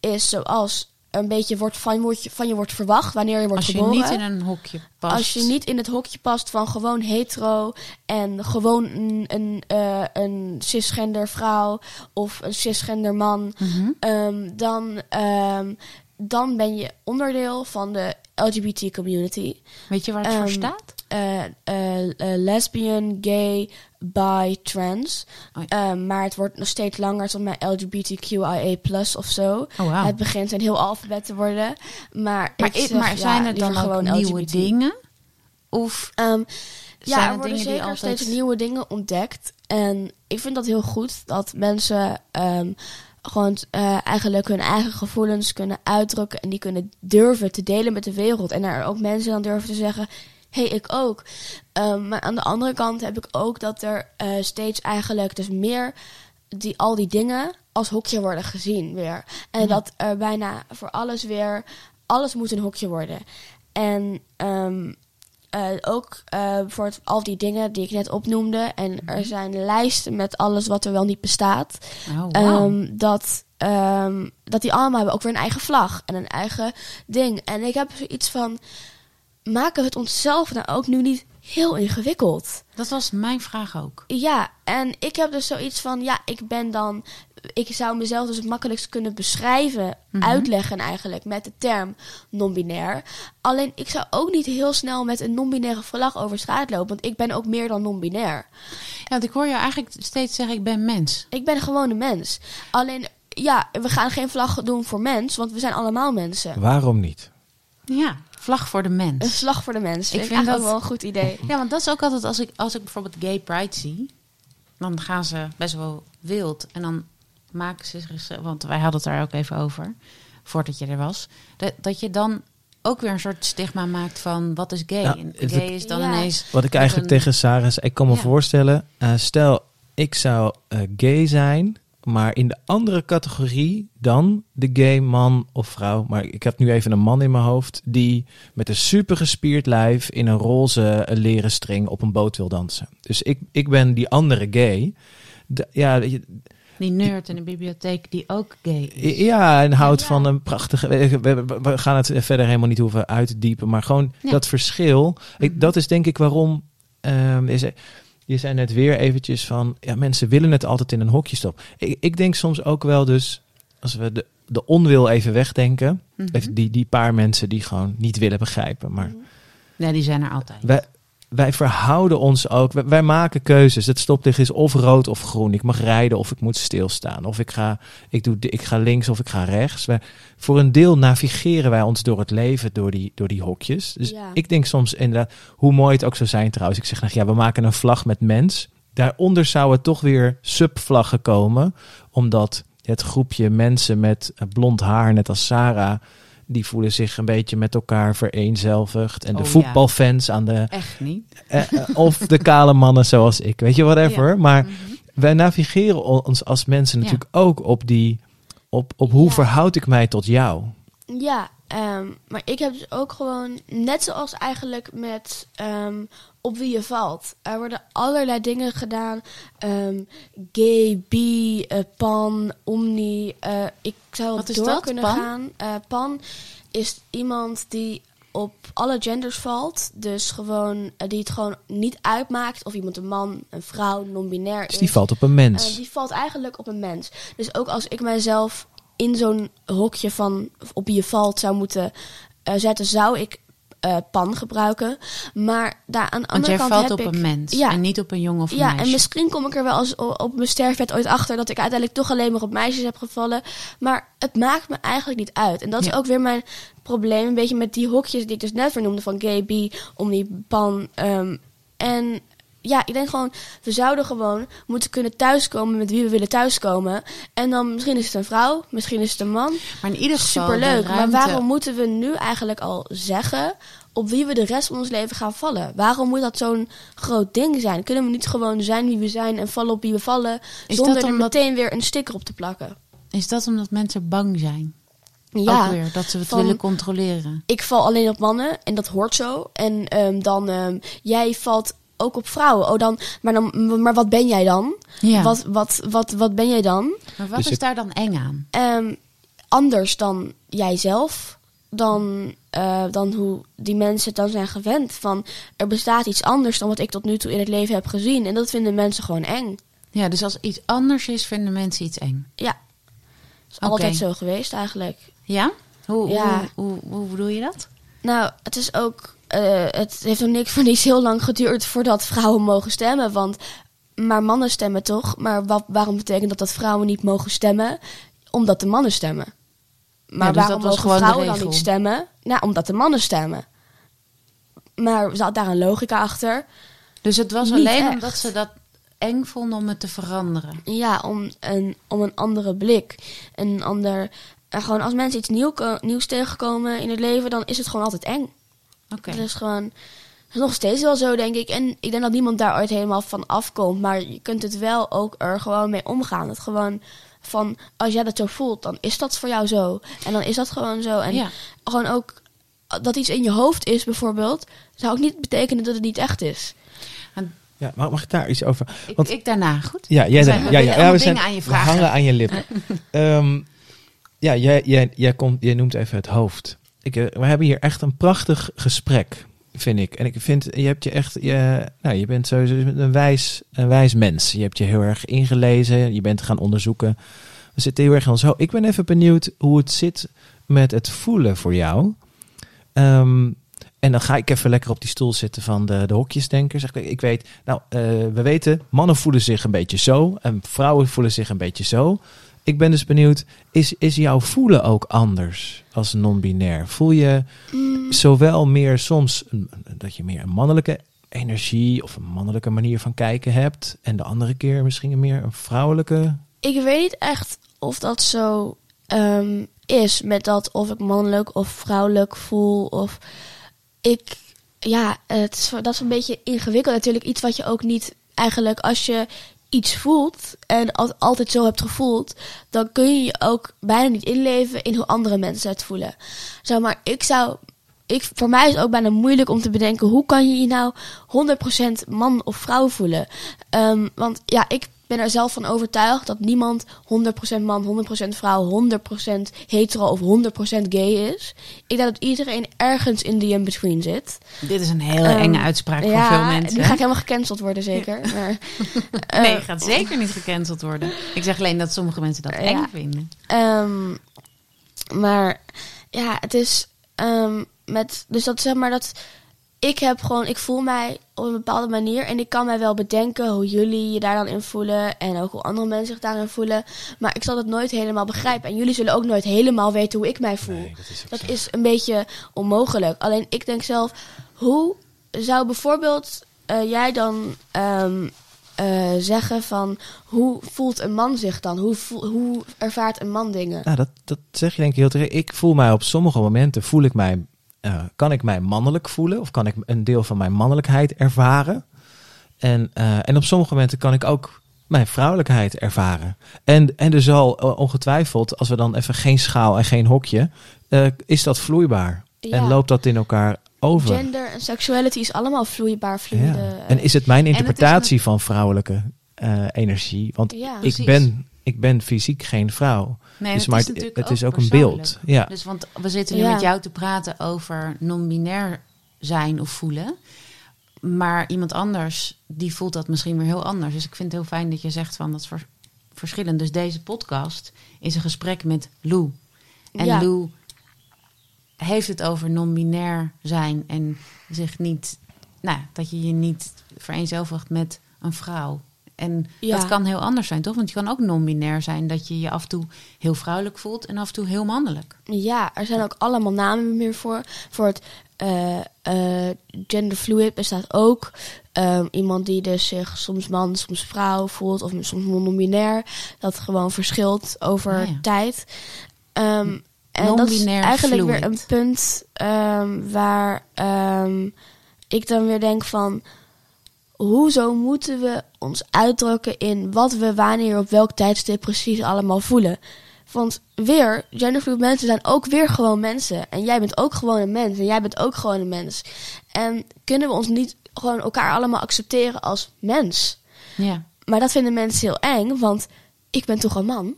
[SPEAKER 2] is zoals een beetje wordt van, wordt je, van je wordt verwacht wanneer je wordt
[SPEAKER 3] Als je
[SPEAKER 2] geboren.
[SPEAKER 3] niet in een hokje past.
[SPEAKER 2] Als je niet in het hokje past van gewoon hetero en gewoon een, een, eh, een cisgender vrouw of een cisgender man,
[SPEAKER 3] Mhm.
[SPEAKER 2] ehm, dan, ehm, dan ben je onderdeel van de LGBT community.
[SPEAKER 3] Weet je waar het voor
[SPEAKER 2] Ehm,
[SPEAKER 3] staat?
[SPEAKER 2] Eh, eh, eh, lesbian, gay, bi, trans.
[SPEAKER 3] Oh ja.
[SPEAKER 2] Ehm, maar het wordt nog steeds langer tot met LGBTQIA plus of zo.
[SPEAKER 3] Oh.
[SPEAKER 2] Het begint een heel alfabet te worden. Maar,
[SPEAKER 3] Maar,
[SPEAKER 2] ik
[SPEAKER 3] i-
[SPEAKER 2] zeg,
[SPEAKER 3] maar
[SPEAKER 2] ja,
[SPEAKER 3] zijn er dan ook
[SPEAKER 2] gewoon
[SPEAKER 3] nieuwe
[SPEAKER 2] LGBT.
[SPEAKER 3] dingen? Of
[SPEAKER 2] Ehm,
[SPEAKER 3] zijn
[SPEAKER 2] ja,
[SPEAKER 3] er
[SPEAKER 2] er worden
[SPEAKER 3] dingen die
[SPEAKER 2] zeker
[SPEAKER 3] altijd...
[SPEAKER 2] steeds nieuwe dingen ontdekt. En ik vind dat heel goed dat mensen ehm, gewoon eigenlijk hun eigen gevoelens kunnen uitdrukken. En die kunnen durven te delen met de wereld. En er ook mensen dan durven te zeggen: hey, ik ook. Ehm, maar aan de andere kant heb ik ook dat er eh, steeds eigenlijk dus meer die, al die dingen als hokje worden gezien weer. En
[SPEAKER 3] Mhm.
[SPEAKER 2] dat er bijna voor alles weer, alles moet een hokje worden. En ehm, eh, ook eh voor het- al die dingen die ik net opnoemde. En
[SPEAKER 3] Mhm.
[SPEAKER 2] er zijn lijsten met alles wat er wel niet bestaat.
[SPEAKER 3] Oh, wauw.
[SPEAKER 2] Ehm, dat, dat die allemaal hebben ook weer een eigen vlag en een eigen ding. En ik heb zoiets van, maken we het onszelf nou ook nu niet heel ingewikkeld?
[SPEAKER 3] dat was mijn vraag ook.
[SPEAKER 2] Ja, en ik heb dus zoiets van, ja, ik ben dan, ik zou mezelf dus het makkelijkst kunnen beschrijven,
[SPEAKER 3] Mhm.
[SPEAKER 2] uitleggen eigenlijk met de term non-binair. Alleen ik zou ook niet heel snel met een non-binaire vlag over straat lopen, want ik ben ook meer dan non-binair.
[SPEAKER 3] Ja, want ik hoor je eigenlijk steeds zeggen, ik ben mens.
[SPEAKER 2] Ik ben gewoon een mens. Alleen, ja, we gaan geen vlag doen voor mens, want we zijn allemaal mensen.
[SPEAKER 1] Waarom niet?
[SPEAKER 3] Ja, vlag voor de
[SPEAKER 2] Een
[SPEAKER 3] mens.
[SPEAKER 2] vlag voor de mens.
[SPEAKER 3] Ik
[SPEAKER 2] Vind ik
[SPEAKER 3] vind
[SPEAKER 2] eigenlijk
[SPEAKER 3] dat-
[SPEAKER 2] ook wel een goed idee.
[SPEAKER 3] Ja, want dat is ook altijd als ik, als ik bijvoorbeeld gay pride zie, dan gaan ze best wel wild. En dan maken ze zich, want wij hadden het daar ook even over, voordat je er was, dat, dat je dan ook weer een soort stigma maakt van wat is gay? En gay is dan
[SPEAKER 2] Ja.
[SPEAKER 3] ineens...
[SPEAKER 1] Wat ik eigenlijk
[SPEAKER 3] een-
[SPEAKER 1] tegen Sarah zei, ik kan me
[SPEAKER 3] Ja.
[SPEAKER 1] voorstellen, eh, stel ik zou eh, gay zijn, maar in de andere categorie dan de gay man of vrouw. Maar ik heb nu even een man in mijn hoofd die met een super gespierd lijf in een roze leren string op een boot wil dansen. Dus ik, ik ben die andere gay. De- ja,
[SPEAKER 3] Die nerd in de bibliotheek die ook gay is.
[SPEAKER 1] ja, en houdt
[SPEAKER 2] Ja.
[SPEAKER 1] van een prachtige. We, gaan het verder helemaal niet hoeven uit te diepen, maar gewoon
[SPEAKER 3] Ja.
[SPEAKER 1] dat verschil. Ik,
[SPEAKER 3] Mhm.
[SPEAKER 1] dat is denk ik waarom. ehm, is, je zei net weer eventjes van. Ja, mensen willen het altijd in een hokje stoppen. Ik, ik denk soms ook wel dus. Als we de, de onwil even wegdenken.
[SPEAKER 3] Mhm.
[SPEAKER 1] Die, die paar mensen die gewoon niet willen begrijpen. Maar
[SPEAKER 3] Ja, die zijn er altijd.
[SPEAKER 1] wij, wij verhouden ons ook. Wij, wij maken keuzes. Het stoplicht is of rood of groen. Ik mag rijden of ik moet stilstaan. Of ik ga, ik doe, ik ga links of ik ga rechts. Wij, voor een deel navigeren wij ons door het leven, door die, door die hokjes. Dus
[SPEAKER 2] Ja.
[SPEAKER 1] ik denk soms inderdaad, hoe mooi het ook zou zijn trouwens. Ik zeg, nou, ja, we maken een vlag met mens. Daaronder zouden toch weer subvlaggen komen. Omdat het groepje mensen met blond haar, net als Sarah... die voelen zich een beetje met elkaar vereenzelvigd. En de
[SPEAKER 3] Oh, ja.
[SPEAKER 1] voetbalfans aan de...
[SPEAKER 3] Echt niet.
[SPEAKER 1] eh, eh, of de kale mannen zoals ik. Weet je, whatever.
[SPEAKER 3] Ja.
[SPEAKER 1] Maar
[SPEAKER 3] Mhm.
[SPEAKER 1] wij navigeren ons als mensen natuurlijk ook op die... Op, op hoe verhoud ik mij tot jou?
[SPEAKER 2] Ja, ehm, maar ik heb dus ook gewoon, net zoals eigenlijk met ehm, op wie je valt. Er worden allerlei dingen gedaan. ehm, gay, bi, eh, pan, omni. eh, ik zou
[SPEAKER 3] Wat
[SPEAKER 2] door
[SPEAKER 3] dat,
[SPEAKER 2] kunnen
[SPEAKER 3] pan?
[SPEAKER 2] gaan. Eh, pan is iemand die op alle genders valt. Dus gewoon, die het gewoon niet uitmaakt of iemand een man, een vrouw, non-binair
[SPEAKER 1] Dus
[SPEAKER 2] is.
[SPEAKER 1] die valt op een mens.
[SPEAKER 2] Die valt eigenlijk op een mens. Dus ook als ik mijzelf in zo'n hokje van op wie je valt zou moeten eh, zetten, zou ik eh, pan gebruiken. Maar daar aan de andere
[SPEAKER 3] jij
[SPEAKER 2] kant
[SPEAKER 3] valt
[SPEAKER 2] heb
[SPEAKER 3] op
[SPEAKER 2] ik,
[SPEAKER 3] een mens
[SPEAKER 2] Ja.
[SPEAKER 3] en niet op een jongen of een
[SPEAKER 2] ja,
[SPEAKER 3] meisje.
[SPEAKER 2] en misschien kom ik er wel als, op mijn sterfbed ooit achter dat ik uiteindelijk toch alleen maar op meisjes heb gevallen. Maar het maakt me eigenlijk niet uit. En dat
[SPEAKER 3] Ja.
[SPEAKER 2] is ook weer mijn probleem, een beetje met die hokjes die ik dus net vernoemde van gay, bi, omni, pan. ehm, en ja, ik denk gewoon, we zouden gewoon moeten kunnen thuiskomen met wie we willen thuiskomen. En dan misschien is het een vrouw, misschien is het een man.
[SPEAKER 3] maar in ieder geval
[SPEAKER 2] Superleuk. Maar waarom moeten we nu eigenlijk al zeggen op wie we de rest van ons leven gaan vallen? Waarom moet dat zo'n groot ding zijn? Kunnen we niet gewoon zijn wie we zijn en vallen op wie we vallen,
[SPEAKER 3] Is
[SPEAKER 2] zonder er
[SPEAKER 3] omdat-
[SPEAKER 2] meteen weer een sticker op te plakken?
[SPEAKER 3] Is dat omdat mensen bang zijn?
[SPEAKER 2] Ja,
[SPEAKER 3] Ook weer, dat ze het
[SPEAKER 2] van-
[SPEAKER 3] willen controleren.
[SPEAKER 2] ik val alleen op mannen en dat hoort zo. En ehm, dan, ehm, jij valt ook op vrouwen. Oh, dan, maar, dan, maar wat ben jij dan?
[SPEAKER 3] Ja.
[SPEAKER 2] Wat, wat, wat, wat ben jij dan?
[SPEAKER 3] maar wat
[SPEAKER 1] Dus
[SPEAKER 3] is daar dan eng aan?
[SPEAKER 2] Ehm, anders dan jijzelf. Dan, eh, dan hoe die mensen het dan zijn gewend. Van er bestaat iets anders dan wat ik tot nu toe in het leven heb gezien. En dat vinden mensen gewoon eng.
[SPEAKER 3] Ja, dus als iets anders is, vinden mensen iets eng.
[SPEAKER 2] Ja. is
[SPEAKER 3] Oké.
[SPEAKER 2] altijd zo geweest eigenlijk.
[SPEAKER 3] Ja? Hoe,
[SPEAKER 2] Ja.
[SPEAKER 3] Hoe, hoe, hoe bedoel je dat?
[SPEAKER 2] Nou, het is ook. Eh, het heeft nog niks voor niets heel lang geduurd voordat vrouwen mogen stemmen. Want. Maar mannen stemmen toch? Maar wat, waarom betekent dat dat vrouwen niet mogen stemmen? Omdat de mannen stemmen. Maar
[SPEAKER 3] Ja, dus
[SPEAKER 2] waarom
[SPEAKER 3] dat was
[SPEAKER 2] mogen vrouwen dan niet stemmen? Nou, omdat de mannen stemmen. Maar zat daar een logica achter?
[SPEAKER 3] Dus het was
[SPEAKER 2] Niet
[SPEAKER 3] alleen
[SPEAKER 2] echt.
[SPEAKER 3] omdat ze dat eng vonden om het te veranderen.
[SPEAKER 2] Ja, om een, om een andere blik. Een ander. en gewoon als mensen iets nieuw, nieuws tegenkomen in het leven, dan is het gewoon altijd eng.
[SPEAKER 3] Oké.
[SPEAKER 2] Het is gewoon het is nog steeds wel zo, denk ik. En ik denk dat niemand daar ooit helemaal van afkomt. Maar je kunt het wel ook er gewoon mee omgaan. Het gewoon van, als jij dat zo voelt, dan is dat voor jou zo. En dan is dat gewoon zo. En
[SPEAKER 3] ja.
[SPEAKER 2] gewoon ook dat iets in je hoofd is, bijvoorbeeld, zou ook niet betekenen dat het niet echt is.
[SPEAKER 1] Ja, mag, mag ik daar iets over?
[SPEAKER 3] Ik,
[SPEAKER 1] Want-
[SPEAKER 3] ik daarna, goed?
[SPEAKER 1] Ja, jij ja, ja, we, zijn,
[SPEAKER 3] dingen aan je
[SPEAKER 1] we
[SPEAKER 3] vragen.
[SPEAKER 1] hangen aan je lippen. Ehm, ja, jij, jij, jij, komt, jij noemt even het hoofd. Ik, eh, we hebben hier echt een prachtig gesprek, vind ik. En ik vind, je hebt je echt, je, nou, je bent sowieso een wijs, een wijs mens. Je hebt je heel erg ingelezen, je bent gaan onderzoeken. We zitten heel erg ons hoofd. Ik ben even benieuwd hoe het zit met het voelen voor jou. Ehm, en dan ga ik even lekker op die stoel zitten van de, de hokjesdenker. Zeg ik, ik weet, nou, eh, we weten, mannen voelen zich een beetje zo en vrouwen voelen zich een beetje zo. Ik ben dus benieuwd, is, is jouw voelen ook anders als non-binair? Voel je
[SPEAKER 2] Mm,
[SPEAKER 1] zowel meer soms dat je meer een mannelijke energie of een mannelijke manier van kijken hebt en de andere keer misschien een meer een vrouwelijke?
[SPEAKER 2] ik weet niet echt of dat zo ehm, is met dat of ik mannelijk of vrouwelijk voel of ik ja het is, dat is een beetje ingewikkeld natuurlijk iets wat je ook niet eigenlijk als je iets voelt en al- altijd zo hebt gevoeld dan kun je je ook bijna niet inleven in hoe andere mensen het voelen zeg maar ik zou ik, voor mij is het ook bijna moeilijk om te bedenken hoe kan je je nou 100% man of vrouw voelen. Ehm, want ja, ik ben er zelf van overtuigd dat niemand 100% man, 100% vrouw, 100% hetero of 100% gay is. Ik denk dat iedereen ergens in die in-between zit.
[SPEAKER 3] Dit is een hele
[SPEAKER 2] Ehm,
[SPEAKER 3] enge uitspraak voor veel mensen.
[SPEAKER 2] nu ga ik helemaal gecanceld worden zeker. Maar, eh,
[SPEAKER 3] nee, je gaat zeker niet gecanceld worden. Ik zeg alleen dat sommige mensen dat
[SPEAKER 2] Ja.
[SPEAKER 3] eng vinden.
[SPEAKER 2] Ehm, maar ja, het is ehm, met. Dus dat zeg maar dat. Ik heb gewoon. Ik voel mij op een bepaalde manier. En ik kan mij wel bedenken hoe jullie je daar dan in voelen. En ook hoe andere mensen zich daarin voelen. Maar ik zal het nooit helemaal begrijpen. En jullie zullen ook nooit helemaal weten hoe ik mij voel.
[SPEAKER 1] dat is
[SPEAKER 2] Dat is een beetje onmogelijk. Alleen ik denk zelf, hoe zou bijvoorbeeld eh, jij dan ehm, eh, zeggen van hoe voelt een man zich dan? Hoe, voel- hoe ervaart een man dingen?
[SPEAKER 1] Nou, dat, dat zeg je denk ik heel terecht. Ik voel mij op sommige momenten, voel ik mij, eh, kan ik mij mannelijk voelen? Of kan ik een deel van mijn mannelijkheid ervaren? En, eh, en op sommige momenten kan ik ook mijn vrouwelijkheid ervaren. En, en er zal eh, ongetwijfeld, als we dan even geen schaal en geen hokje, is dat vloeibaar.
[SPEAKER 2] Ja.
[SPEAKER 1] En loopt dat in elkaar over.
[SPEAKER 2] Gender en sexuality is allemaal vloeibaar,
[SPEAKER 1] Ja. En is het mijn
[SPEAKER 3] het
[SPEAKER 1] interpretatie van vrouwelijke energie? Want
[SPEAKER 2] ja.
[SPEAKER 1] ik ben, ik ben fysiek geen vrouw.
[SPEAKER 3] Nee,
[SPEAKER 1] dus,
[SPEAKER 3] het
[SPEAKER 1] maar
[SPEAKER 3] is
[SPEAKER 1] het,
[SPEAKER 3] natuurlijk
[SPEAKER 1] het is ook een beeld. Ja.
[SPEAKER 3] Dus want we zitten nu
[SPEAKER 2] Ja.
[SPEAKER 3] met jou te praten over non-binair zijn of voelen. Maar iemand anders, die voelt dat misschien weer heel anders. Dus ik vind het heel fijn dat je zegt van dat is vers- verschillend. Dus deze podcast is een gesprek met Lou. En
[SPEAKER 2] Ja.
[SPEAKER 3] Lou heeft het over non-binair zijn en zich niet, nou, dat je je niet vereenzelvigt met een vrouw. En
[SPEAKER 2] Ja.
[SPEAKER 3] dat kan heel anders zijn, toch? Want je kan ook non-binair zijn dat je je af en toe heel vrouwelijk voelt en af en toe heel mannelijk.
[SPEAKER 2] Ja, er zijn ook allemaal namen meer voor. Voor het eh, eh, genderfluid bestaat ook. Ehm, iemand die dus zich soms man, soms vrouw voelt. Of soms non-binair. Dat gewoon verschilt over
[SPEAKER 3] Ah, ja.
[SPEAKER 2] tijd. Ehm, en dat is eigenlijk weer een punt ehm, waar ik dan weer denk van... Hoezo moeten we ons uitdrukken in wat we wanneer op welk tijdstip precies allemaal voelen? Want weer, genderfluid mensen zijn ook weer gewoon mensen. En jij bent ook gewoon een mens. En jij bent ook gewoon een mens. En kunnen we ons niet gewoon elkaar allemaal accepteren als mens?
[SPEAKER 3] Ja.
[SPEAKER 2] Maar dat vinden mensen heel eng, want ik ben toch een man.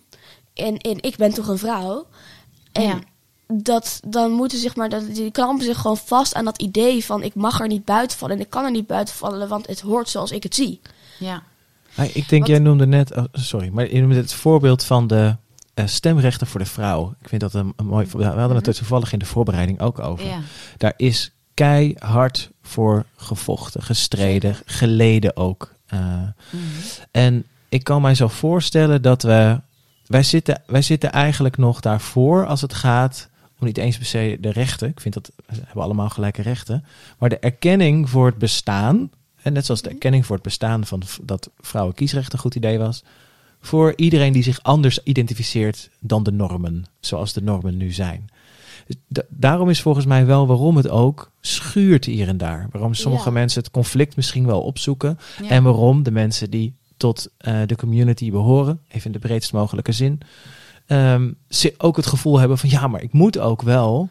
[SPEAKER 2] En, en ik ben toch een vrouw. En
[SPEAKER 3] Ja.
[SPEAKER 2] Dat, dan moeten zich maar, dat, die klampen zich gewoon vast aan dat idee van ik mag er niet buiten vallen. En ik kan er niet buiten vallen, want het hoort zoals ik het zie.
[SPEAKER 3] Ja.
[SPEAKER 1] Ah, ik denk,
[SPEAKER 3] Wat-
[SPEAKER 1] jij noemde net, oh, sorry, maar je noemde het voorbeeld van de eh, stemrechten voor de vrouw. Ik vind dat een, een mooi voorbeeld. We hadden het er toevallig in de voorbereiding ook over.
[SPEAKER 3] ja.
[SPEAKER 1] Daar is keihard voor gevochten, gestreden, geleden ook. Eh,
[SPEAKER 3] Mhm.
[SPEAKER 1] en ik kan mij zo voorstellen dat we. Wij zitten, wij zitten eigenlijk nog daarvoor als het gaat om niet eens per se de rechten. Ik vind dat we hebben allemaal gelijke rechten. Maar de erkenning voor het bestaan. En net zoals de erkenning voor het bestaan van dat vrouwen kiesrecht een goed idee was. Voor iedereen die zich anders identificeert dan de normen. Zoals de normen nu zijn. Dus da- daarom is volgens mij wel waarom het ook schuurt hier en daar. Waarom sommige
[SPEAKER 2] Ja.
[SPEAKER 1] mensen het conflict misschien wel opzoeken.
[SPEAKER 3] Ja.
[SPEAKER 1] En waarom de mensen die tot eh, de community behoren, even in de breedst mogelijke zin, ehm, ze ook het gevoel hebben van ja, maar ik moet ook wel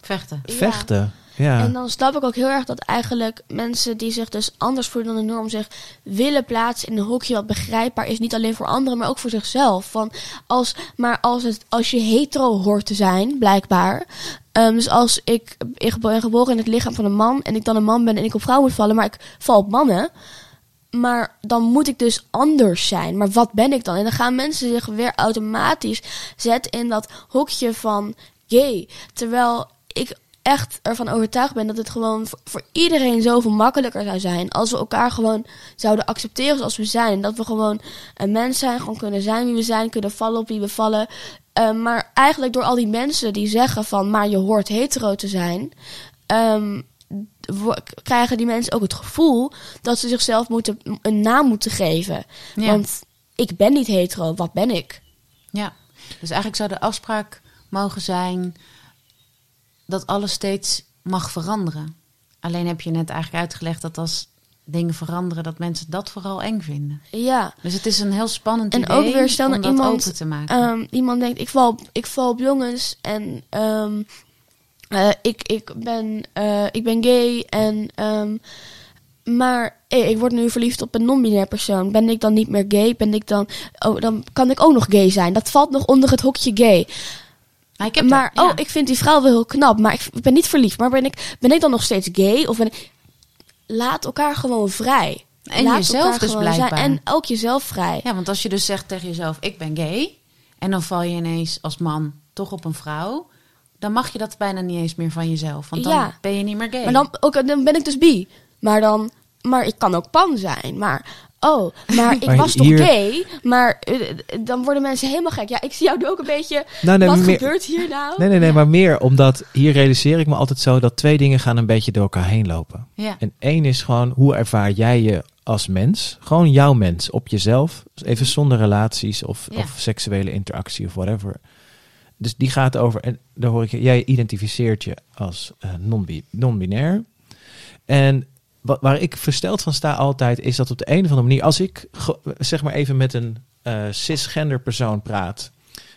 [SPEAKER 3] Vechten.
[SPEAKER 2] Ja.
[SPEAKER 1] vechten. Ja.
[SPEAKER 2] En dan snap ik ook heel erg dat eigenlijk mensen die zich dus anders voelen dan de norm zich willen plaatsen in een hokje wat begrijpbaar is. Niet alleen voor anderen, maar ook voor zichzelf. Van als, maar als, het, als je hetero hoort te zijn, blijkbaar. ehm, dus als ik, ik ben geboren in het lichaam van een man en ik dan een man ben en ik op vrouw moet vallen, maar ik val op mannen. Maar dan moet ik dus anders zijn. Maar wat ben ik dan? En dan gaan mensen zich weer automatisch zetten in dat hokje van gay. Terwijl ik echt ervan overtuigd ben dat het gewoon voor, iedereen zoveel makkelijker zou zijn. Als we elkaar gewoon zouden accepteren zoals we zijn. En dat we gewoon een mens zijn, gewoon kunnen zijn wie we zijn, kunnen vallen op wie we vallen. Eh, maar eigenlijk door al die mensen die zeggen van, maar je hoort hetero te zijn. ehm, krijgen die mensen ook het gevoel dat ze zichzelf moeten, een naam moeten geven.
[SPEAKER 3] Ja.
[SPEAKER 2] Want ik ben niet hetero, wat ben ik?
[SPEAKER 3] Ja, dus eigenlijk zou de afspraak mogen zijn dat alles steeds mag veranderen. Alleen heb je net eigenlijk uitgelegd dat als dingen veranderen, dat mensen dat vooral eng vinden.
[SPEAKER 2] Ja.
[SPEAKER 3] Dus het is een heel spannend
[SPEAKER 2] En
[SPEAKER 3] idee
[SPEAKER 2] ook weer stel
[SPEAKER 3] om
[SPEAKER 2] dat iemand,
[SPEAKER 3] open te maken.
[SPEAKER 2] Ehm, iemand denkt, ik val, op- ik val op jongens en ehm, eh, ik, ik, ben, eh, ik ben gay en... ehm, maar eh, ik word nu verliefd op een non-binair persoon. Ben ik dan niet meer gay? Ben ik dan... Oh, dan kan ik ook nog gay zijn. Dat valt nog onder het hokje gay.
[SPEAKER 3] Maar, ik heb
[SPEAKER 2] maar
[SPEAKER 3] ja.
[SPEAKER 2] oh, ik vind die vrouw wel heel knap. Maar ik ben niet verliefd. Maar ben ik, ben ik dan nog steeds gay? Of ben ik... Laat elkaar gewoon vrij.
[SPEAKER 3] En
[SPEAKER 2] Laat
[SPEAKER 3] jezelf dus
[SPEAKER 2] zijn.
[SPEAKER 3] blijkbaar.
[SPEAKER 2] En ook jezelf vrij.
[SPEAKER 3] Ja, want als je dus zegt tegen jezelf, ik ben gay. En dan val je ineens als man toch op een vrouw. Dan mag je dat bijna niet eens meer van jezelf. Want dan
[SPEAKER 2] Ja.
[SPEAKER 3] ben je niet meer gay.
[SPEAKER 2] Maar dan, ook, dan ben ik dus bi. Maar dan, maar ik kan ook pan zijn. Maar, oh, maar ik
[SPEAKER 1] Maar
[SPEAKER 2] was
[SPEAKER 1] hier-
[SPEAKER 2] toch gay? Maar eh, dan worden mensen helemaal gek. Ja, ik zie jou nu ook een beetje.
[SPEAKER 1] Nou, nee,
[SPEAKER 2] wat
[SPEAKER 1] meer-
[SPEAKER 2] gebeurt hier nou?
[SPEAKER 1] Nee, nee, nee, maar meer omdat hier realiseer ik me altijd zo dat twee dingen gaan een beetje door elkaar heen lopen.
[SPEAKER 3] Ja.
[SPEAKER 1] En één is gewoon hoe ervaar jij je als mens? Gewoon jouw mens op jezelf. Even zonder relaties of,
[SPEAKER 3] Ja.
[SPEAKER 1] of seksuele interactie of whatever. Dus die gaat over, en daar hoor ik, je, jij identificeert je als eh, non-bi- non-binair. en wat, waar ik versteld van sta altijd, is dat op de een of andere manier, als ik zeg maar even met een eh, cisgender persoon praat.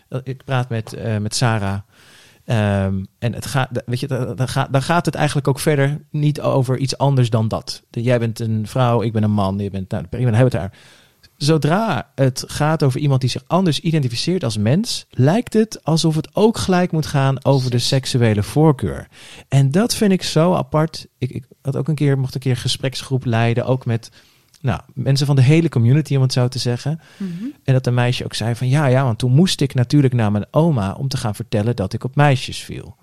[SPEAKER 1] eh, Ik praat met, eh, met Sarah. Ehm, en het gaat, weet je, dan, gaat, dan gaat het eigenlijk ook verder niet over iets anders dan dat. Jij bent een vrouw, ik ben een man, je bent, nou, prima, hebben het daar. Zodra het gaat over iemand die zich anders identificeert als mens, lijkt het alsof het ook gelijk moet gaan over de seksuele voorkeur. En dat vind ik zo apart. Ik, ik had ook een keer, mocht een keer een gespreksgroep leiden, ook met nou, mensen van de hele community, om het zo te zeggen.
[SPEAKER 3] Mhm.
[SPEAKER 1] En dat een meisje ook zei van ja, ja, want toen moest ik natuurlijk naar mijn oma om te gaan vertellen dat ik op meisjes viel.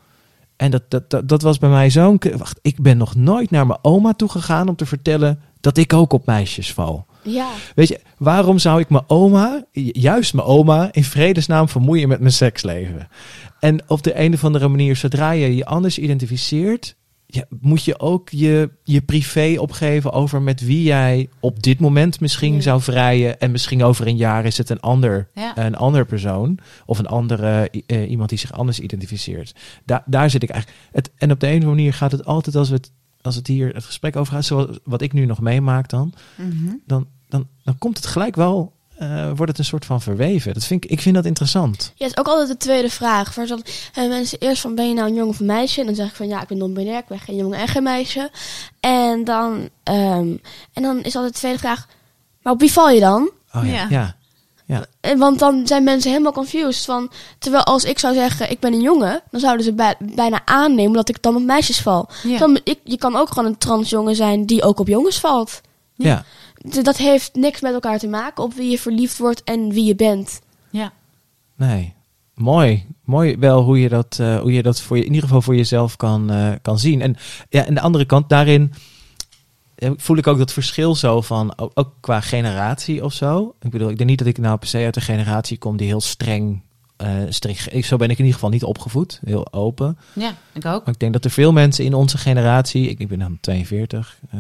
[SPEAKER 1] En dat, dat, dat, dat was bij mij zo'n... Wacht, ik ben nog nooit naar mijn oma toe gegaan om te vertellen dat ik ook op meisjes val.
[SPEAKER 2] Ja,
[SPEAKER 1] Weet je, waarom zou ik mijn oma, ju- juist mijn oma, in vredesnaam vermoeien met mijn seksleven? En op de een of andere manier, zodra je je anders identificeert, ja, moet je ook je, je privé opgeven over met wie jij op dit moment misschien
[SPEAKER 2] Ja.
[SPEAKER 1] zou vrijen. En misschien over een jaar is het een ander,
[SPEAKER 3] Ja.
[SPEAKER 1] een ander persoon. Of een andere eh, iemand die zich anders identificeert. Da daar zit ik eigenlijk. Het, en op de een of andere manier gaat het altijd als we het, als het hier het gesprek over gaat, zoals wat ik nu nog meemaak dan
[SPEAKER 3] Mhm.
[SPEAKER 1] dan, dan, dan komt het gelijk wel eh, wordt het een soort van verweven. Dat vind ik, ik vind dat interessant.
[SPEAKER 2] Ja, het is ook altijd de tweede vraag. Voor dan hebben mensen eerst van, ben je nou een jongen of een meisje? En dan zeg ik van, ja, ik ben non-binair, ik ben geen jongen en geen meisje. En dan, ehm, en dan is altijd de tweede vraag, maar op wie val je dan?
[SPEAKER 1] Oh ja,
[SPEAKER 3] Ja.
[SPEAKER 1] ja.
[SPEAKER 2] En Want dan zijn mensen helemaal confused. Van, terwijl als ik zou zeggen, ik ben een jongen, dan zouden ze bij- bijna aannemen dat ik dan op meisjes val.
[SPEAKER 3] Ja.
[SPEAKER 2] Dan, ik, je kan ook gewoon een transjongen zijn die ook op jongens valt.
[SPEAKER 1] ja.
[SPEAKER 2] Dat heeft niks met elkaar te maken op wie je verliefd wordt en wie je bent.
[SPEAKER 3] Ja.
[SPEAKER 1] Nee. Mooi. Mooi wel hoe je dat, eh, hoe je dat voor je, in ieder geval voor jezelf kan, eh, kan zien. En ja, aan de andere kant, daarin eh, voel ik ook dat verschil zo van, ook, qua generatie of zo. Ik bedoel, ik denk niet dat ik nou per se uit een generatie kom die heel streng, eh strikt, ik- zo ben ik in ieder geval niet opgevoed. Heel open.
[SPEAKER 3] ja, ik ook.
[SPEAKER 1] Maar ik denk dat er veel mensen in onze generatie, ik, ik ben dan 42, eh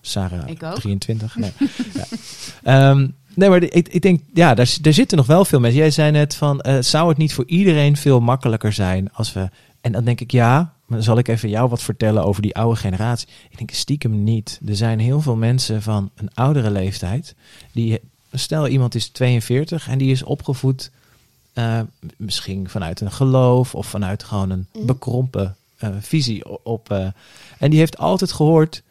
[SPEAKER 1] Sarah
[SPEAKER 3] Ik ook.
[SPEAKER 1] 23. Nee, ja. Ehm, nee maar ik, ik denk, ja, daar, daar zitten nog wel veel mensen. Jij zei net van, eh, zou het niet voor iedereen veel makkelijker zijn als we... En dan denk ik, ja, maar dan zal ik even jou wat vertellen over die oude generatie. Ik denk stiekem niet. Er zijn heel veel mensen van een oudere leeftijd, die, stel iemand is 42 en die is opgevoed eh, misschien vanuit een geloof of vanuit gewoon een
[SPEAKER 2] Mhm.
[SPEAKER 1] bekrompen eh, visie op. en die heeft altijd gehoord: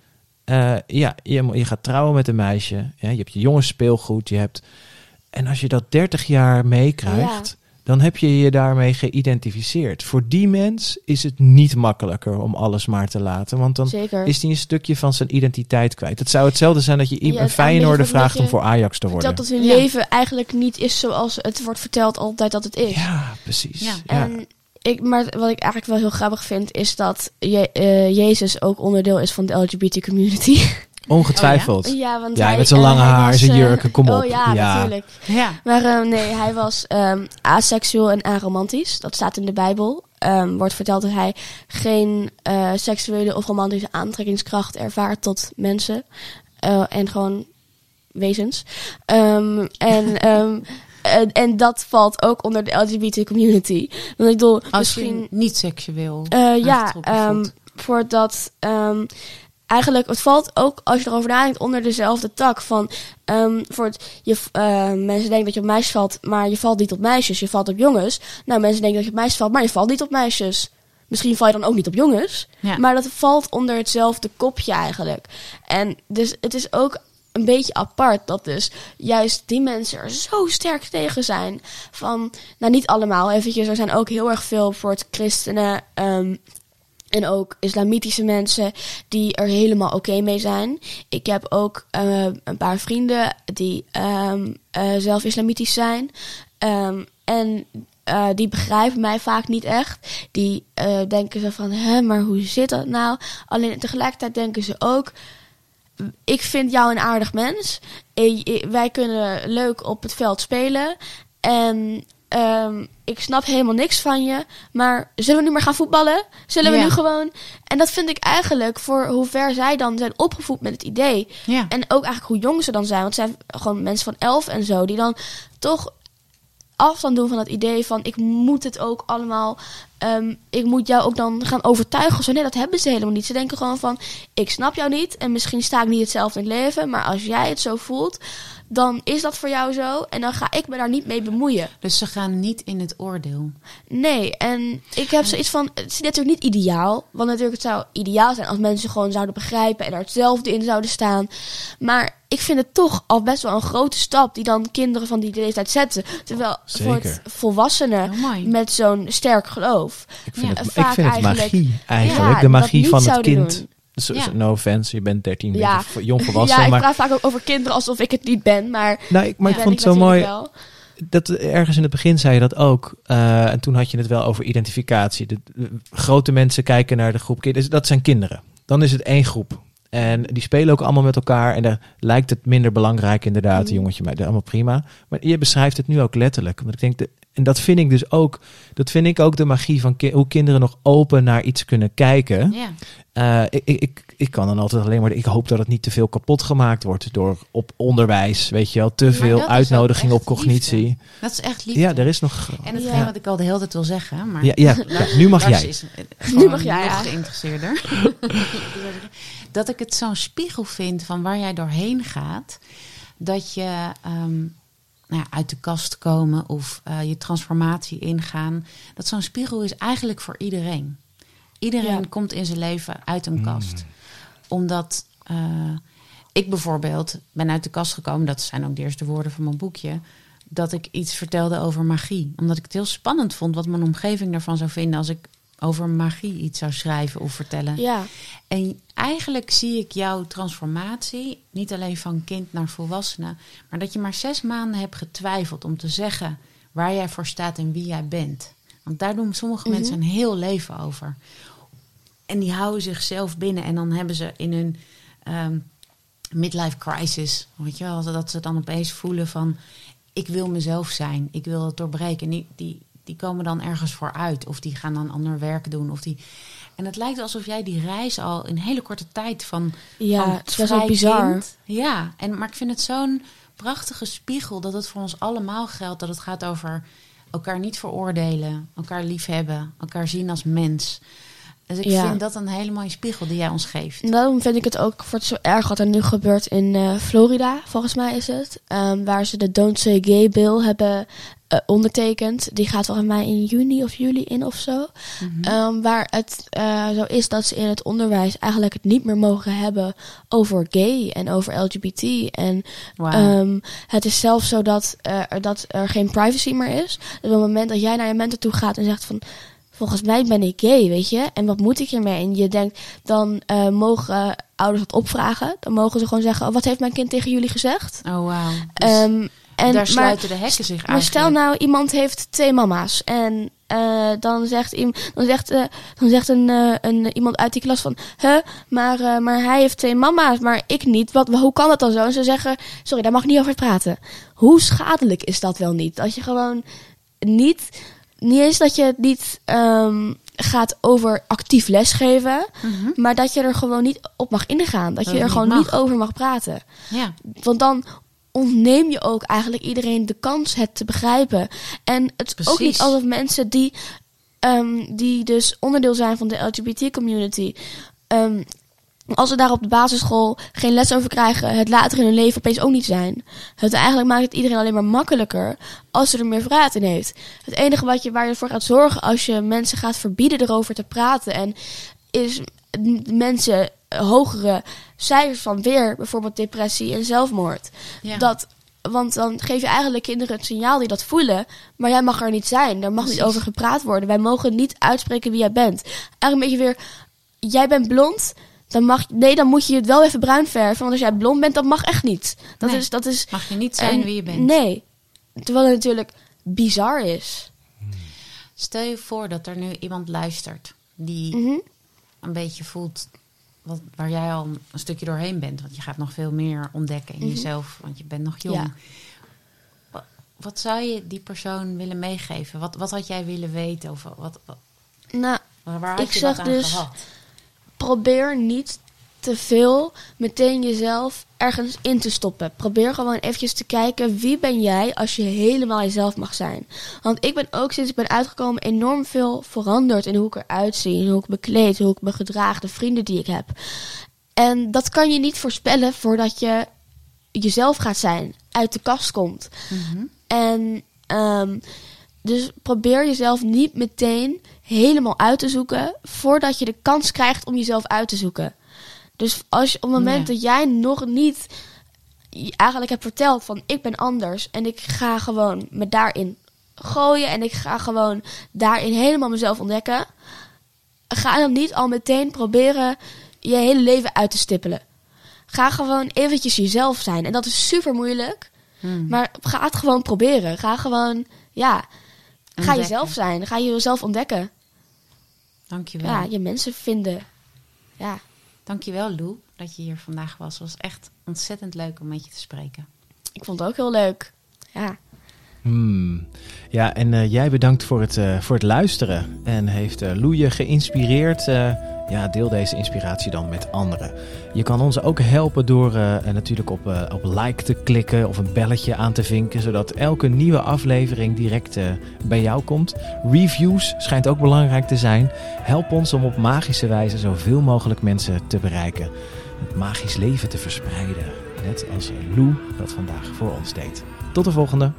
[SPEAKER 1] eh, ja, je, je gaat trouwen met een meisje. Ja, je hebt je jongens speelgoed. Je hebt, en als je dat 30 jaar meekrijgt, dan heb je je daarmee geïdentificeerd. Voor die mens is het niet makkelijker om alles maar te laten. Want dan
[SPEAKER 2] Zeker.
[SPEAKER 1] is hij een stukje van zijn identiteit kwijt. Het zou hetzelfde zijn dat je
[SPEAKER 2] Ja, het
[SPEAKER 1] een Feyenoorder
[SPEAKER 2] aanbieden
[SPEAKER 1] vraagt om voor Ajax te worden.
[SPEAKER 2] Dat dat hun
[SPEAKER 3] Ja.
[SPEAKER 2] leven eigenlijk niet is zoals het wordt verteld altijd dat het is.
[SPEAKER 1] Ja, precies.
[SPEAKER 3] Ja.
[SPEAKER 1] Ja.
[SPEAKER 2] En ik, maar wat ik eigenlijk wel heel grappig vind, is dat je, eh, Jezus ook onderdeel is van de LGBT community.
[SPEAKER 1] Ongetwijfeld.
[SPEAKER 2] ja, want
[SPEAKER 1] Ja,
[SPEAKER 2] hij,
[SPEAKER 1] met zijn
[SPEAKER 2] eh,
[SPEAKER 1] lange haar,
[SPEAKER 2] was,
[SPEAKER 1] zijn
[SPEAKER 2] eh,
[SPEAKER 1] jurken, kom op.
[SPEAKER 2] Oh ja,
[SPEAKER 1] Ja.
[SPEAKER 2] natuurlijk.
[SPEAKER 3] Ja.
[SPEAKER 2] Maar eh, nee, hij was ehm aseksueel en aromantisch. Dat staat in de Bijbel. Ehm, wordt verteld dat hij geen eh, seksuele of romantische aantrekkingskracht ervaart tot mensen. Eh, en gewoon wezens. Ehm, en, ehm, en, en dat valt ook onder de LGBT community. Want ik bedoel,
[SPEAKER 3] Als
[SPEAKER 2] misschien...
[SPEAKER 3] niet seksueel
[SPEAKER 2] Eh, ja,
[SPEAKER 3] voelt.
[SPEAKER 2] voordat ehm, eigenlijk het valt ook als je erover nadenkt onder dezelfde tak van ehm, voor het je eh, mensen denken dat je op meisjes valt, maar je valt niet op meisjes, je valt op jongens. Nou, mensen denken dat je op meisjes valt, maar je valt niet op meisjes. Misschien val je dan ook niet op jongens,
[SPEAKER 3] Ja.
[SPEAKER 2] maar dat valt onder hetzelfde kopje eigenlijk. En dus het is ook een beetje apart dat dus juist die mensen er zo sterk tegen zijn. Van, nou niet allemaal eventjes, er zijn ook heel erg veel voor het christenen ehm, en ook islamitische mensen die er helemaal oké mee zijn. Ik heb ook eh, een paar vrienden die ehm, eh, zelf islamitisch zijn. Ehm, en eh, die begrijpen mij vaak niet echt. Die denken zo van, hè, maar hoe zit dat nou? Alleen tegelijkertijd denken ze ook, ik vind jou een aardig mens. Eh, eh, Wij kunnen leuk op het veld spelen. En ehm, ik snap helemaal niks van je. Maar zullen we nu maar gaan voetballen? Zullen we
[SPEAKER 3] Ja.
[SPEAKER 2] nu gewoon... En dat vind ik eigenlijk voor hoe ver zij dan zijn opgevoed met het idee.
[SPEAKER 3] Ja.
[SPEAKER 2] En ook eigenlijk hoe jong ze dan zijn. Want het zijn gewoon mensen van elf en zo. Die dan toch afstand doen van het idee van... ik moet het ook allemaal... ehm, ik moet jou ook dan gaan overtuigen. of Zo, nee, dat hebben ze helemaal niet. Ze denken gewoon van... ik snap jou niet. En misschien sta ik niet hetzelfde in het leven. Maar als jij het zo voelt... dan is dat voor jou zo. En dan ga ik me daar niet mee bemoeien.
[SPEAKER 3] Dus ze gaan niet in het oordeel.
[SPEAKER 2] Nee, en ik heb zoiets van, het is natuurlijk niet ideaal. Want natuurlijk, het zou ideaal zijn als mensen gewoon zouden begrijpen en er hetzelfde in zouden staan. Maar ik vind het toch al best wel een grote stap die dan kinderen van die leeftijd zetten. Terwijl voor het volwassenen met zo'n sterk geloof.
[SPEAKER 1] Ik vind
[SPEAKER 2] Ja,
[SPEAKER 1] het, ik
[SPEAKER 2] vaak
[SPEAKER 1] vind het
[SPEAKER 2] eigenlijk-
[SPEAKER 1] magie eigenlijk.
[SPEAKER 2] Ja,
[SPEAKER 1] de magie van het kind.
[SPEAKER 2] doen.
[SPEAKER 1] So-
[SPEAKER 3] Ja.
[SPEAKER 1] No offense, je bent 13,
[SPEAKER 2] Ja.
[SPEAKER 1] jong volwassen.
[SPEAKER 2] ja, ik
[SPEAKER 1] maar
[SPEAKER 2] praat vaak ook over kinderen alsof ik het niet ben, maar,
[SPEAKER 1] nou, ik, maar ik vond het zo mooi.
[SPEAKER 2] wel.
[SPEAKER 1] Dat ergens in het begin zei je dat ook. Eh, en toen had je het wel over identificatie. De, de grote mensen kijken naar de groep kinderen. Dat zijn kinderen. Dan is het één groep. En die spelen ook allemaal met elkaar. En daar lijkt het minder belangrijk inderdaad.
[SPEAKER 2] Mhm.
[SPEAKER 1] Jongetje, maar allemaal prima. Maar je beschrijft het nu ook letterlijk. Want ik denk, de, en dat vind ik dus ook. Dat vind ik ook de magie van ki- hoe kinderen nog open naar iets kunnen kijken.
[SPEAKER 3] Ja.
[SPEAKER 1] Eh, ik, ik, ik, ik kan dan altijd alleen maar. Ik hoop dat het niet te veel kapot gemaakt wordt door op onderwijs. Weet je wel, te
[SPEAKER 3] Maar
[SPEAKER 1] veel uitnodiging op cognitie.
[SPEAKER 3] liefde. Dat is echt lief.
[SPEAKER 1] Ja, er is nog.
[SPEAKER 3] En hetgeen
[SPEAKER 2] Ja.
[SPEAKER 3] wat ik al de hele tijd wil zeggen. Maar
[SPEAKER 1] Ja, ja, ja, nu mag jij.
[SPEAKER 3] is eh,
[SPEAKER 2] Nu mag jij,
[SPEAKER 3] nog
[SPEAKER 2] ja.
[SPEAKER 3] geïnteresseerder. dat ik het zo'n spiegel vind van waar jij doorheen gaat. Dat je, ehm, nou ja, uit de kast komen of eh, je transformatie ingaan. Dat zo'n spiegel is eigenlijk voor iedereen. Iedereen
[SPEAKER 2] Ja.
[SPEAKER 3] komt in zijn leven uit een kast. Omdat eh, ik bijvoorbeeld ben uit de kast gekomen, dat zijn ook de eerste woorden van mijn boekje, dat ik iets vertelde over magie. Omdat ik het heel spannend vond wat mijn omgeving daarvan zou vinden als ik over magie iets zou schrijven of vertellen.
[SPEAKER 2] Ja,
[SPEAKER 3] En eigenlijk zie ik jouw transformatie, niet alleen van kind naar volwassene, maar dat je maar zes maanden hebt getwijfeld om te zeggen waar jij voor staat en wie jij bent. Want daar doen sommige mensen een heel leven over. En die houden zichzelf binnen en dan hebben ze in hun ehm, midlife crisis, weet je wel, dat ze dan opeens voelen van ik wil mezelf zijn, ik wil het doorbreken. En die, die, die komen dan ergens voor uit of die gaan dan ander werk doen of die... En het lijkt alsof jij die reis al in hele korte tijd van.
[SPEAKER 2] ja
[SPEAKER 3] van
[SPEAKER 2] het is bizar.
[SPEAKER 3] kind- Ja, en, maar ik vind het zo'n prachtige spiegel dat het voor ons allemaal geldt. Dat het gaat over elkaar niet veroordelen, elkaar liefhebben, elkaar zien als mens. Dus ik
[SPEAKER 2] Ja.
[SPEAKER 3] vind dat een hele mooie spiegel die jij ons geeft.
[SPEAKER 2] En daarom vind ik het ook voor het zo erg wat er nu gebeurt in eh, Florida, volgens mij is het. Ehm, waar ze de Don't Say Gay Bill hebben eh, ondertekend. Die gaat volgens mij in juni of juli in of zo.
[SPEAKER 3] Mhm.
[SPEAKER 2] Ehm, waar het eh, zo is dat ze in het onderwijs eigenlijk het niet meer mogen hebben over gay en over LGBT. En. Ehm, het is zelfs zo dat, eh, er, dat er geen privacy meer is. Dus op het moment dat jij naar je mentor toe gaat en zegt van... Volgens mij ben ik gay, weet je? En wat moet ik hiermee? En je denkt, dan mogen ouders dat opvragen. Dan mogen ze gewoon zeggen, oh, wat heeft mijn kind tegen jullie gezegd?
[SPEAKER 3] oh. Dus
[SPEAKER 2] Ehm, en,
[SPEAKER 3] daar sluiten de hekken zich
[SPEAKER 2] maar stel nou, iemand heeft twee mama's. En eh, dan zegt, dan zegt, eh, dan zegt een, eh, een, iemand uit die klas van... Huh, maar, maar hij heeft twee mama's, maar ik niet. Wat, hoe kan dat dan zo? En ze zeggen, sorry, daar mag ik niet over praten. Hoe schadelijk is dat wel niet? Dat je gewoon niet... Niet eens dat je het niet ehm, gaat over actief lesgeven...
[SPEAKER 3] Mhm.
[SPEAKER 2] maar dat je er gewoon niet op mag ingaan. Dat
[SPEAKER 3] Dat
[SPEAKER 2] je er gewoon
[SPEAKER 3] niet
[SPEAKER 2] over mag praten.
[SPEAKER 3] Ja,
[SPEAKER 2] Want dan ontneem je ook eigenlijk iedereen de kans het te begrijpen. En het is ook niet alsof mensen die, ehm, die dus onderdeel zijn van de LGBT-community... ehm, als ze daar op de basisschool geen les over krijgen, het later in hun leven opeens ook niet zijn. Het eigenlijk maakt het iedereen alleen maar makkelijker als ze er meer vrijheid in heeft. Het enige wat je, waar je voor gaat zorgen als je mensen gaat verbieden erover te praten en is mensen hogere cijfers van weer, bijvoorbeeld depressie en zelfmoord.
[SPEAKER 3] ja.
[SPEAKER 2] Dat, want dan geef je eigenlijk kinderen het signaal die dat voelen, maar jij mag er niet zijn. Daar mag niet over gepraat worden. Wij mogen niet uitspreken wie jij bent. Eigenlijk een beetje weer, jij bent blond, dan mag, nee, dan moet je het wel even bruin verven. Want als jij blond bent, dat mag echt niet. Dat
[SPEAKER 3] Nee.
[SPEAKER 2] is, dat is
[SPEAKER 3] mag je niet zijn
[SPEAKER 2] en-
[SPEAKER 3] wie je bent.
[SPEAKER 2] Nee. Terwijl het natuurlijk bizar is.
[SPEAKER 3] Stel je voor dat er nu iemand luistert die
[SPEAKER 2] Mhm.
[SPEAKER 3] een beetje voelt wat, waar jij al een stukje doorheen bent. Want je gaat nog veel meer ontdekken in
[SPEAKER 2] Mhm.
[SPEAKER 3] jezelf, want je bent nog jong.
[SPEAKER 2] Ja.
[SPEAKER 3] Wat, wat zou je die persoon willen meegeven? Wat, wat had jij willen weten? Of wat, wat,
[SPEAKER 2] Nou,
[SPEAKER 3] waar had
[SPEAKER 2] Ik
[SPEAKER 3] je
[SPEAKER 2] zeg dus-
[SPEAKER 3] gehad?
[SPEAKER 2] probeer niet te veel meteen jezelf ergens in te stoppen. Probeer gewoon eventjes te kijken wie ben jij als je helemaal jezelf mag zijn. Want ik ben ook sinds ik ben uitgekomen enorm veel veranderd in hoe ik eruit zie, in hoe ik me kleed, hoe ik me gedraag, de vrienden die ik heb. En dat kan je niet voorspellen voordat je jezelf gaat zijn, uit de kast komt.
[SPEAKER 3] Mhm.
[SPEAKER 2] En ehm, dus probeer jezelf niet meteen helemaal uit te zoeken voordat je de kans krijgt om jezelf uit te zoeken. Dus als op het moment dat jij nog niet eigenlijk hebt verteld van ik ben anders en ik ga gewoon me daarin gooien en ik ga gewoon daarin helemaal mezelf ontdekken, ga dan niet al meteen proberen je hele leven uit te stippelen. Ga gewoon eventjes jezelf zijn. En dat is super moeilijk.
[SPEAKER 3] Hmm.
[SPEAKER 2] Maar ga het gewoon proberen. Ga gewoon, ja, ga
[SPEAKER 3] Ontdekken.
[SPEAKER 2] jezelf zijn. Ga jezelf ontdekken.
[SPEAKER 3] Dankjewel.
[SPEAKER 2] Ja, je mensen vinden. Ja,
[SPEAKER 3] Dankjewel Lou dat je hier vandaag was. Het was echt ontzettend leuk om met je te spreken.
[SPEAKER 2] ik vond het ook heel leuk. Ja,
[SPEAKER 1] Hmm. Ja, en eh, jij bedankt voor het, eh, voor het luisteren. En heeft eh Lou je geïnspireerd? Ja, deel deze inspiratie dan met anderen. Je kan ons ook helpen door natuurlijk op, op like te klikken of een belletje aan te vinken, zodat elke nieuwe aflevering direct bij jou komt. Reviews schijnt ook belangrijk te zijn. Help ons om op magische wijze zoveel mogelijk mensen te bereiken. Het magisch leven te verspreiden. Net als Lou dat vandaag voor ons deed. Tot de volgende.